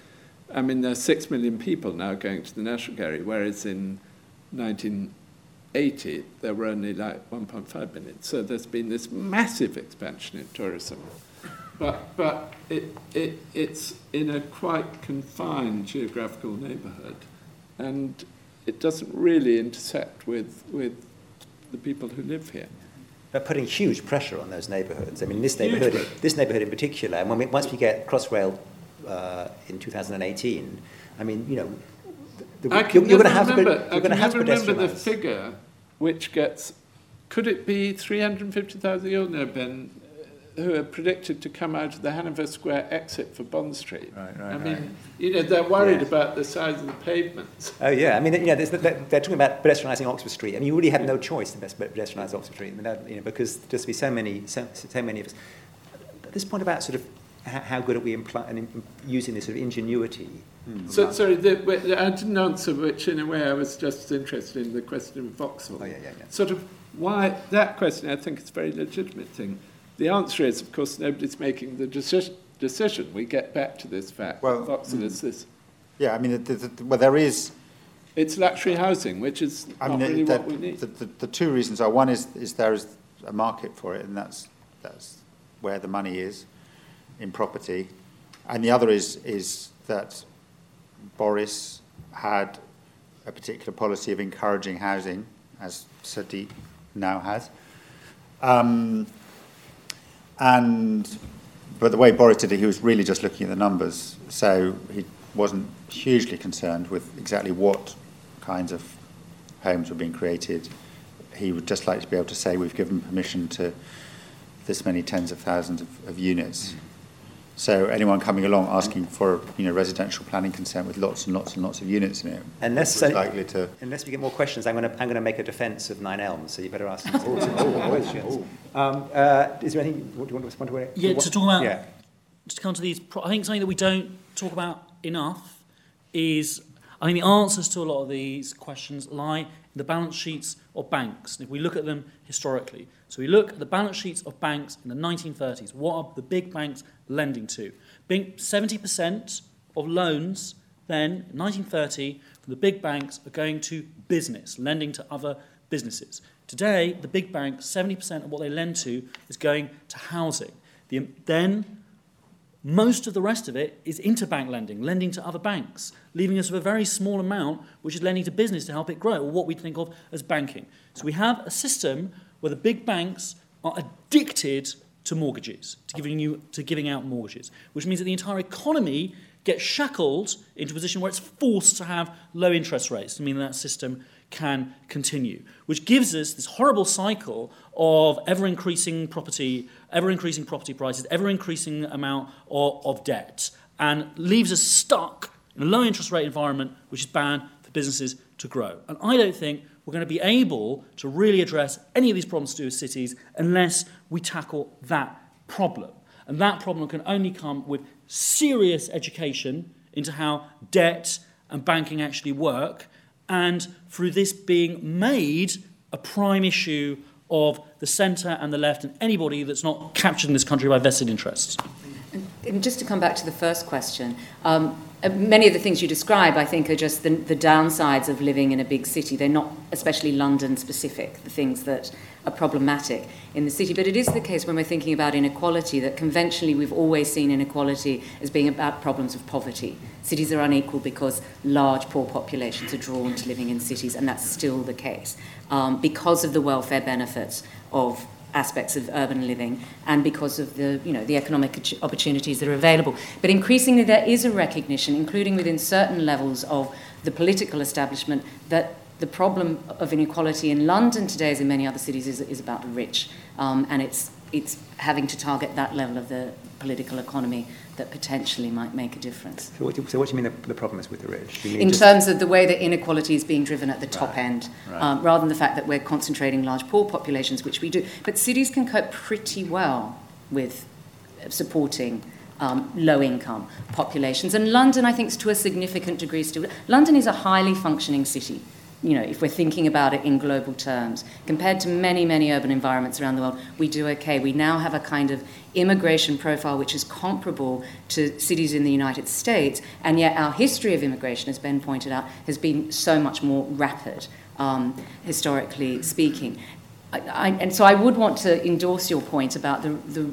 I mean, there are six million people now going to the National Gallery, whereas in 1980 there were only like 1.5 million. So there's been this massive expansion in tourism but, but it, it, it's in a quite confined geographical neighborhood, and it doesn't really intersect with, with the people who live here. But putting huge pressure on those neighbourhoods. I mean, this neighbourhood, this neighbourhood in particular, and when we, once we get Crossrail uh, in 2018, I mean, you know, the, I can you're, you're going to have remember, to, you're going to have to remember the figure, which gets, could it be 350,000? You'll know, Ben, who are predicted to come out of the Hanover Square exit for Bond Street. Right, right, I mean, right. you know, they're worried yes. about the size of the pavements. Oh, yeah. I mean, you know, they're talking about pedestrianising Oxford Street. I mean, you really have no choice to pedestrianise Oxford Street, I mean, that, you know, because there's be so many, so, so many of us. At this point about sort of how good are we impl- using this sort of ingenuity? Hmm. So, sorry, the, I didn't answer, which in a way I was just interested in the question of Vauxhall. Oh, yeah, yeah, yeah. Sort of why, that question I think it's a very legitimate thing The answer is, of course, nobody's making the decision. decision. We get back to this fact. Well, Vauxhall is this. Yeah, I mean, the, the, the, well, there is. It's luxury housing, which is I not mean, really the, what we need. The two reasons are one is, is there is a market for it, and that's, that's where the money is in property. And the other is, is that Boris had a particular policy of encouraging housing, as Sadiq now has. Um, and but the way Boris did it, he was really just looking at the numbers, so he wasn't hugely concerned with exactly what kinds of homes were being created. He would just like to be able to say we've given permission to this many tens of thousands of, of units. Mm. So anyone coming along asking for you know residential planning consent with lots and lots and lots of units in it Unless, was likely to. unless we get more questions, I'm going to, I'm going to make a defence of Nine Elms, so you better ask some Oh, oh, more oh, questions. oh. Um, uh, is there anything, what do you want to respond to? it? Yeah, what- to talk about, Yeah. just to come to these, pro- I think something that we don't talk about enough is, I think the answers to a lot of these questions lie in the balance sheets of banks. And if we look at them historically, so we look at the balance sheets of banks in the 1930s, what are the big banks lending to? Being 70% of loans then, in 1930, from the big banks are going to business, lending to other businesses. Today, the big banks, 70% of what they lend to is going to housing. The, then, most of the rest of it is interbank lending, lending to other banks, leaving us with a very small amount which is lending to business to help it grow, or what we think of as banking. So we have a system where the big banks are addicted to mortgages, to giving, you, to giving out mortgages, which means that the entire economy gets shackled into a position where it's forced to have low interest rates to mean that system can continue, which gives us this horrible cycle of ever increasing property, ever increasing property prices, ever increasing amount of, of debt, and leaves us stuck in a low interest rate environment, which is bad for businesses to grow. And I don't think we're going to be able to really address any of these problems to do with cities unless we tackle that problem. And that problem can only come with serious education into how debt and banking actually work, and through this being made a prime issue of the centre and the left and anybody that's not captured in this country by vested interests. And just to come back to the first question, um, uh, many of the things you describe, I think, are just the, the downsides of living in a big city. They're not especially London specific, the things that are problematic in the city. But it is the case when we're thinking about inequality that conventionally we've always seen inequality as being about problems of poverty. Cities are unequal because large poor populations are drawn to living in cities, and that's still the case um, because of the welfare benefits of aspects of urban living and because of the you know the economic opportunities that are available but increasingly there is a recognition including within certain levels of the political establishment that the problem of inequality in London today as in many other cities is, is about the rich um, and it's it's having to target that level of the political economy that potentially might make a difference. So what do you, so what do you mean the, the problem is with the rich? In terms of the way that inequality is being driven at the top Right, end, right. um, rather than the fact that we're concentrating large poor populations, which we do. But cities can cope pretty well with supporting um, low income populations. And London, I think, is to a significant degree still. London is a highly functioning city. You know, if we're thinking about it in global terms, compared to many, many urban environments around the world, we do okay. We now have a kind of immigration profile which is comparable to cities in the United States, and yet our history of immigration, as Ben pointed out, has been so much more rapid, um, historically speaking. I, I, and so I would want to endorse your point about the, the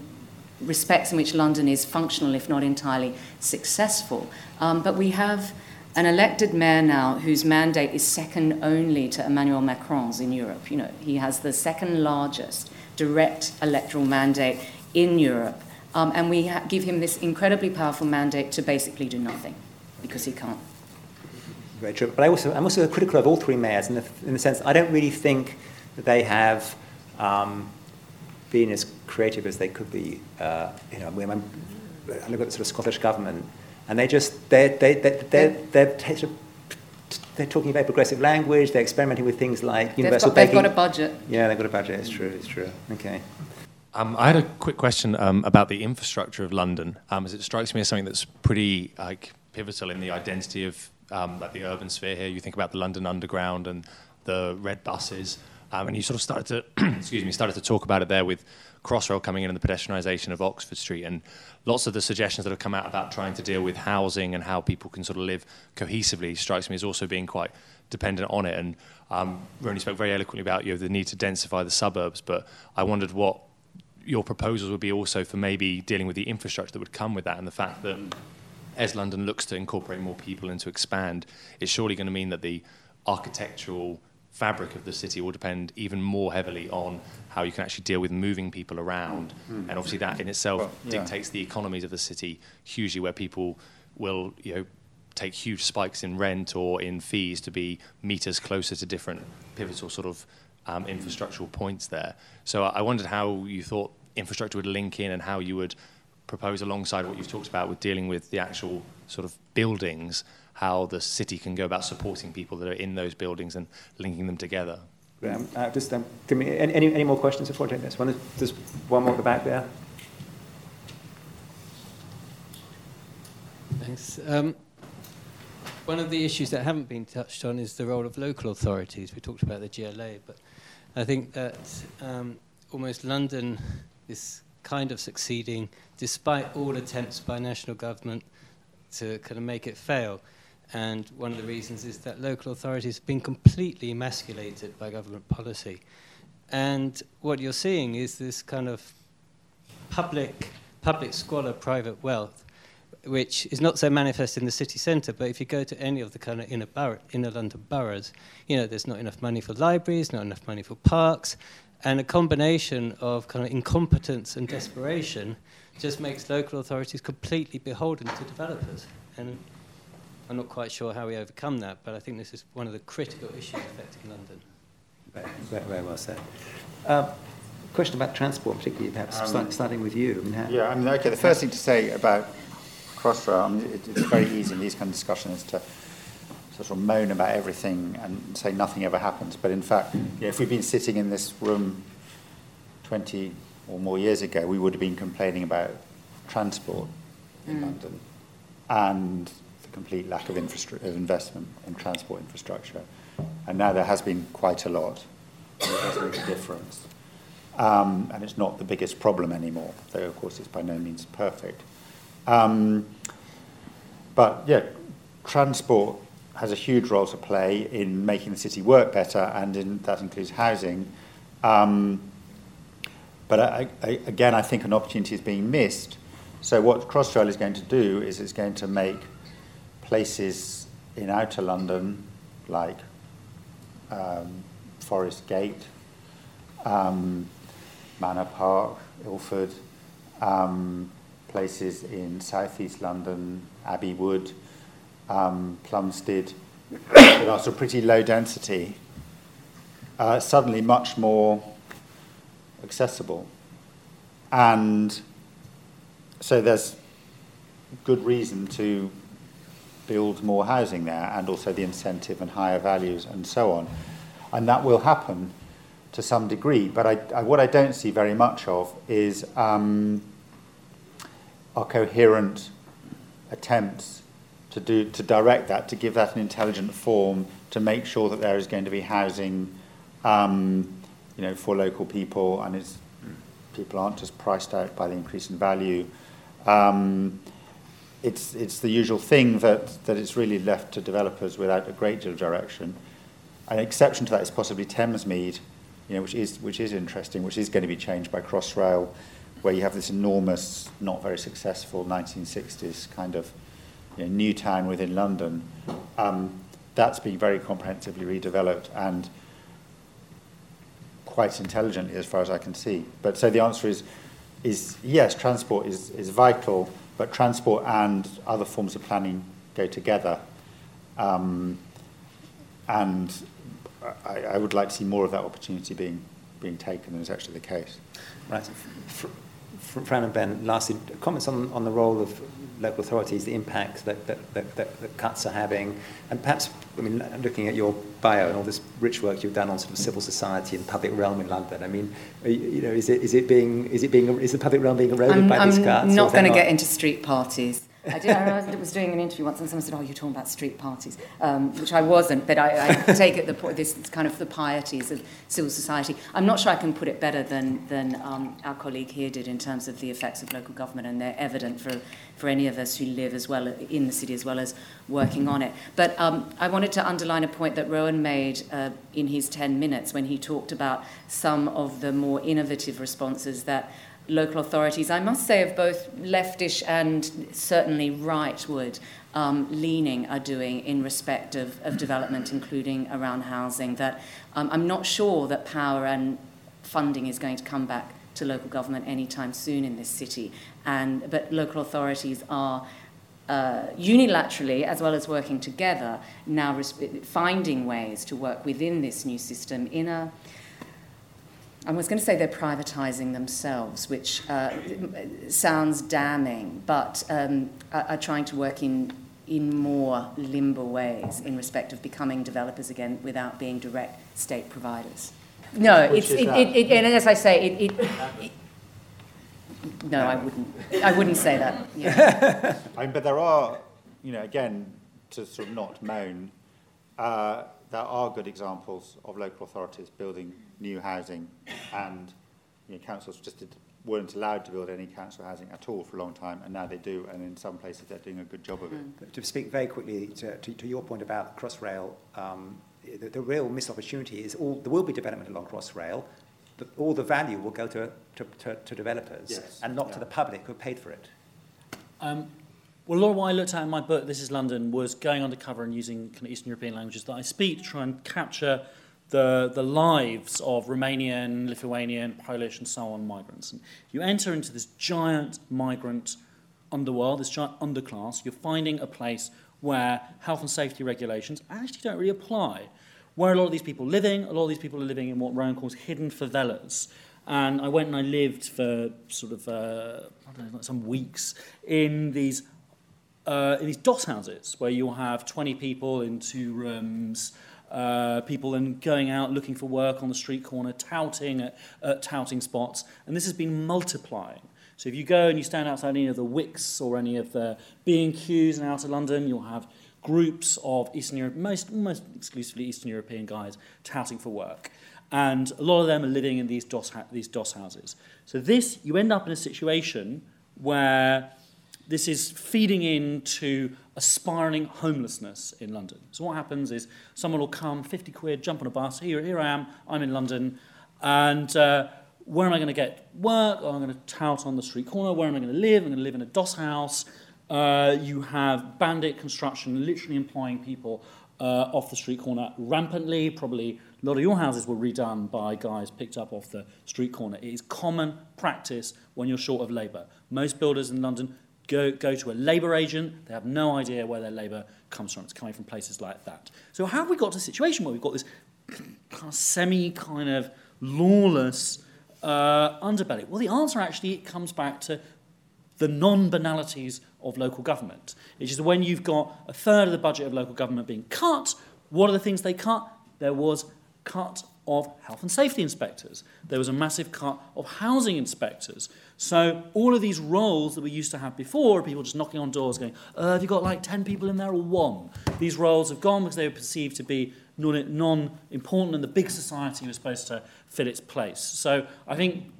respects in which London is functional, if not entirely successful. Um, but we have an elected mayor now whose mandate is second only to Emmanuel Macron's in Europe. You know, he has the second largest direct electoral mandate in Europe. Um, and we ha- give him this incredibly powerful mandate to basically do nothing because he can't. Very true. But I also, I'm also critical of all three mayors in the, in the sense I don't really think that they have um, been as creative as they could be. Uh, you know, I look at the sort of Scottish government, and they just they they they they're, they're, they're, they're talking about progressive language. They're experimenting with things like They've universal got, they've baking. got a budget. yeah, they've got a budget. It's true. It's true. Okay. Um, I had a quick question um, about the infrastructure of London, um, as it strikes me as something that's pretty like pivotal in the identity of um, like the urban sphere here. You think about the London Underground and the red buses, um, and you sort of started to excuse me started to talk about it there with Crossrail coming in and the pedestrianisation of Oxford Street, and lots of the suggestions that have come out about trying to deal with housing and how people can sort of live cohesively strikes me as also being quite dependent on it. And um, Rony spoke very eloquently about you know, the need to densify the suburbs, but I wondered what your proposals would be also for maybe dealing with the infrastructure that would come with that and the fact that as London looks to incorporate more people and to expand, it's surely going to mean that the architectural fabric of the city will depend even more heavily on how you can actually deal with moving people around. Mm. And obviously, that in itself well, yeah. dictates the economies of the city hugely, where people will, you know, take huge spikes in rent or in fees to be meters closer to different pivotal sort of um, infrastructural points there. So I wondered how you thought infrastructure would link in and how you would propose alongside what you've talked about with dealing with the actual sort of buildings how the city can go about supporting people that are in those buildings and linking them together. Um, uh, just um, give me any, any more questions before I take this one? There's one more at the back there. Thanks. Um, one of the issues that haven't been touched on is the role of local authorities. We talked about the GLA, but I think that um, almost London is kind of succeeding despite all attempts by national government to kind of make it fail. And one of the reasons is that local authorities have been completely emasculated by government policy. And what you're seeing is this kind of public, public squalor, private wealth, which is not so manifest in the city centre, but if you go to any of the kind of inner, borough, inner London boroughs, you know, there's not enough money for libraries, not enough money for parks, and a combination of kind of incompetence and desperation just makes local authorities completely beholden to developers. And I'm not quite sure how we overcome that, but I think this is one of the critical issues affecting London. Very, very well said. Uh, question about transport, particularly perhaps um, start, starting with you. I mean, how, yeah, I mean, okay, the first thing to say about Crossrail, I mean, it, it's very easy in these kind of discussions to sort of moan about everything and say nothing ever happens. But in fact, you know, if we'd been sitting in this room 20 or more years ago, we would have been complaining about transport in mm. London. And complete lack of, of investment in transport infrastructure. And now there has been quite a lot. And it does make a difference. Um, and it's not the biggest problem anymore, though, of course, it's by no means perfect. Um, but yeah, transport has a huge role to play in making the city work better, and in, that includes housing. Um, but I, I, again, I think an opportunity is being missed. So, what Crossrail is going to do is it's going to make places in outer London like um, Forest Gate, um, Manor Park, Ilford, um, places in southeast London, Abbey Wood, um, Plumstead, that are sort of pretty low density, uh, suddenly much more accessible. And so there's good reason to build more housing there and also the incentive and higher values and so on. And that will happen to some degree. But I, I, what I don't see very much of is um, our coherent attempts to, do, to direct that, to give that an intelligent form, to make sure that there is going to be housing um, you know, for local people and people aren't just priced out by the increase in value. Um, it's, it's the usual thing that, that it's really left to developers without a great deal of direction. An exception to that is possibly Thamesmead, you know, which, is, which is interesting, which is going to be changed by Crossrail, where you have this enormous, not very successful 1960s kind of you know, new town within London. Um, that's being very comprehensively redeveloped and quite intelligently as far as I can see. But so the answer is, is yes, transport is, is vital, but transport and other forms of planning go together. Um, and I, I, would like to see more of that opportunity being, being taken than is actually the case. Right. Fran and Ben, lastly, comments on, on the role of local authorities, the impact that, that, that, that cuts are having, and perhaps, I mean, looking at your bio and all this rich work you've done on sort of civil society and public realm in London, I mean, you, know, is it, is it being, is it being, is the public realm being eroded I'm, by I'm these cuts? I'm not going to get into street parties. I did. I was doing an interview once, and someone said, "Oh, you're talking about street parties," um, which I wasn't. But I, I take it the point. This is kind of the pieties of civil society. I'm not sure I can put it better than than um, our colleague here did in terms of the effects of local government, and they're evident for for any of us who live as well in the city as well as working on it. But um, I wanted to underline a point that Rowan made uh, in his 10 minutes when he talked about some of the more innovative responses that local authorities, I must say, of both leftish and certainly rightward um, leaning, are doing in respect of, of development, including around housing. That um, I'm not sure that power and funding is going to come back to local government anytime soon in this city. And, but local authorities are uh, unilaterally, as well as working together, now finding ways to work within this new system in a I was going to say they're privatising themselves, which uh, sounds damning, but um, are, are trying to work in in more limber ways in respect of becoming developers again without being direct state providers. No, Which it's it, it, it, and as I say, it, it no, I wouldn't. I wouldn't say that. Yeah. I mean, but there are, you know, again, to sort of not moan, uh, there are good examples of local authorities building new housing, and you know, councils just did, weren't allowed to build any council housing at all for a long time, and now they do, and in some places they're doing a good job of it. Mm. To speak very quickly to, to, to your point about Crossrail, um, the, the real missed opportunity is all there will be development along Crossrail, but all the value will go to, to, to, to developers yes. and not yeah. to the public who paid for it. Um, well, a lot of what I looked at in my book, This is London, was going undercover and using kind of Eastern European languages that I speak to try and capture the, the lives of Romanian, Lithuanian, Polish, and so on migrants. And you enter into this giant migrant underworld, this giant underclass. You're finding a place where health and safety regulations actually don't really apply. Where a lot of these people are living, a lot of these people are living in what Rowan calls hidden favelas. And I went and I lived for sort of uh, I don't know, some weeks in these uh, in these doss houses where you'll have 20 people in two rooms, uh, people then going out looking for work on the street corner, touting at, at touting spots, and this has been multiplying. So if you go and you stand outside any of the Wickes or any of the B&Qs in outer London, you'll have groups of Eastern Europe, most almost exclusively Eastern European guys touting for work. And a lot of them are living in these doss, these doss houses. So this, you end up in a situation where this is feeding into a spiralling homelessness in London. So what happens is someone will come, 50 quid, jump on a bus, here, here I am, I'm in London, and uh, where am I going to get work? Oh, I'm going to tout on the street corner. Where am I going to live? I'm going to live in a doss house. Uh, you have bandit construction, literally employing people uh, off the street corner rampantly. Probably a lot of your houses were redone by guys picked up off the street corner. It is common practice when you're short of labour. Most builders in London go, go to a labour agent. They have no idea where their labour comes from. It's coming from places like that. So how have we got to a situation where we've got this kind of semi kind of lawless uh, underbelly? Well, the answer actually comes back to the non-banalities of local government. It's just when you've got a third of the budget of local government being cut, what are the things they cut? There was cut of health and safety inspectors. There was a massive cut of housing inspectors. So all of these roles that we used to have before, people just knocking on doors going, uh, have you got like 10 people in there or one? These roles have gone because they were perceived to be non-important and the big society was supposed to fill its place. So I think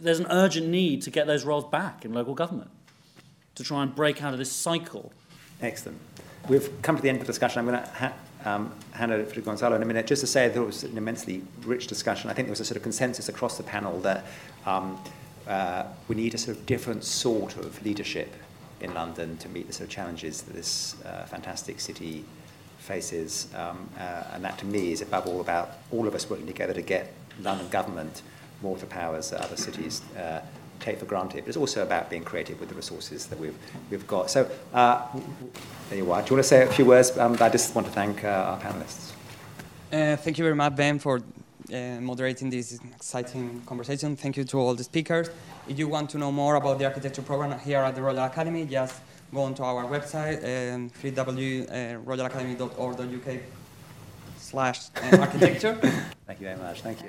there's an urgent need to get those roles back in local government to try and break out of this cycle. Excellent. We've come to the end of the discussion. I'm going to ha- um, hand over to Gonzalo in a minute. Just to say that it was an immensely rich discussion. I think there was a sort of consensus across the panel that um, uh, we need a sort of different sort of leadership in London to meet the sort of challenges that this uh, fantastic city faces. Um, uh, and that to me is above all about all of us working together to get London government more of the powers that other cities uh, take for granted. But it's also about being creative with the resources that we've, we've got. So, uh, there you are. Do you want to say a few words? Um, I just want to thank uh, our panelists. Uh, thank you very much, Ben, for uh, moderating this exciting conversation. Thank you to all the speakers. If you want to know more about the architecture program here at the Royal Academy, just go onto our website, um, www.royalacademy.org.uk slash uh, architecture. Thank you very much. Thank you.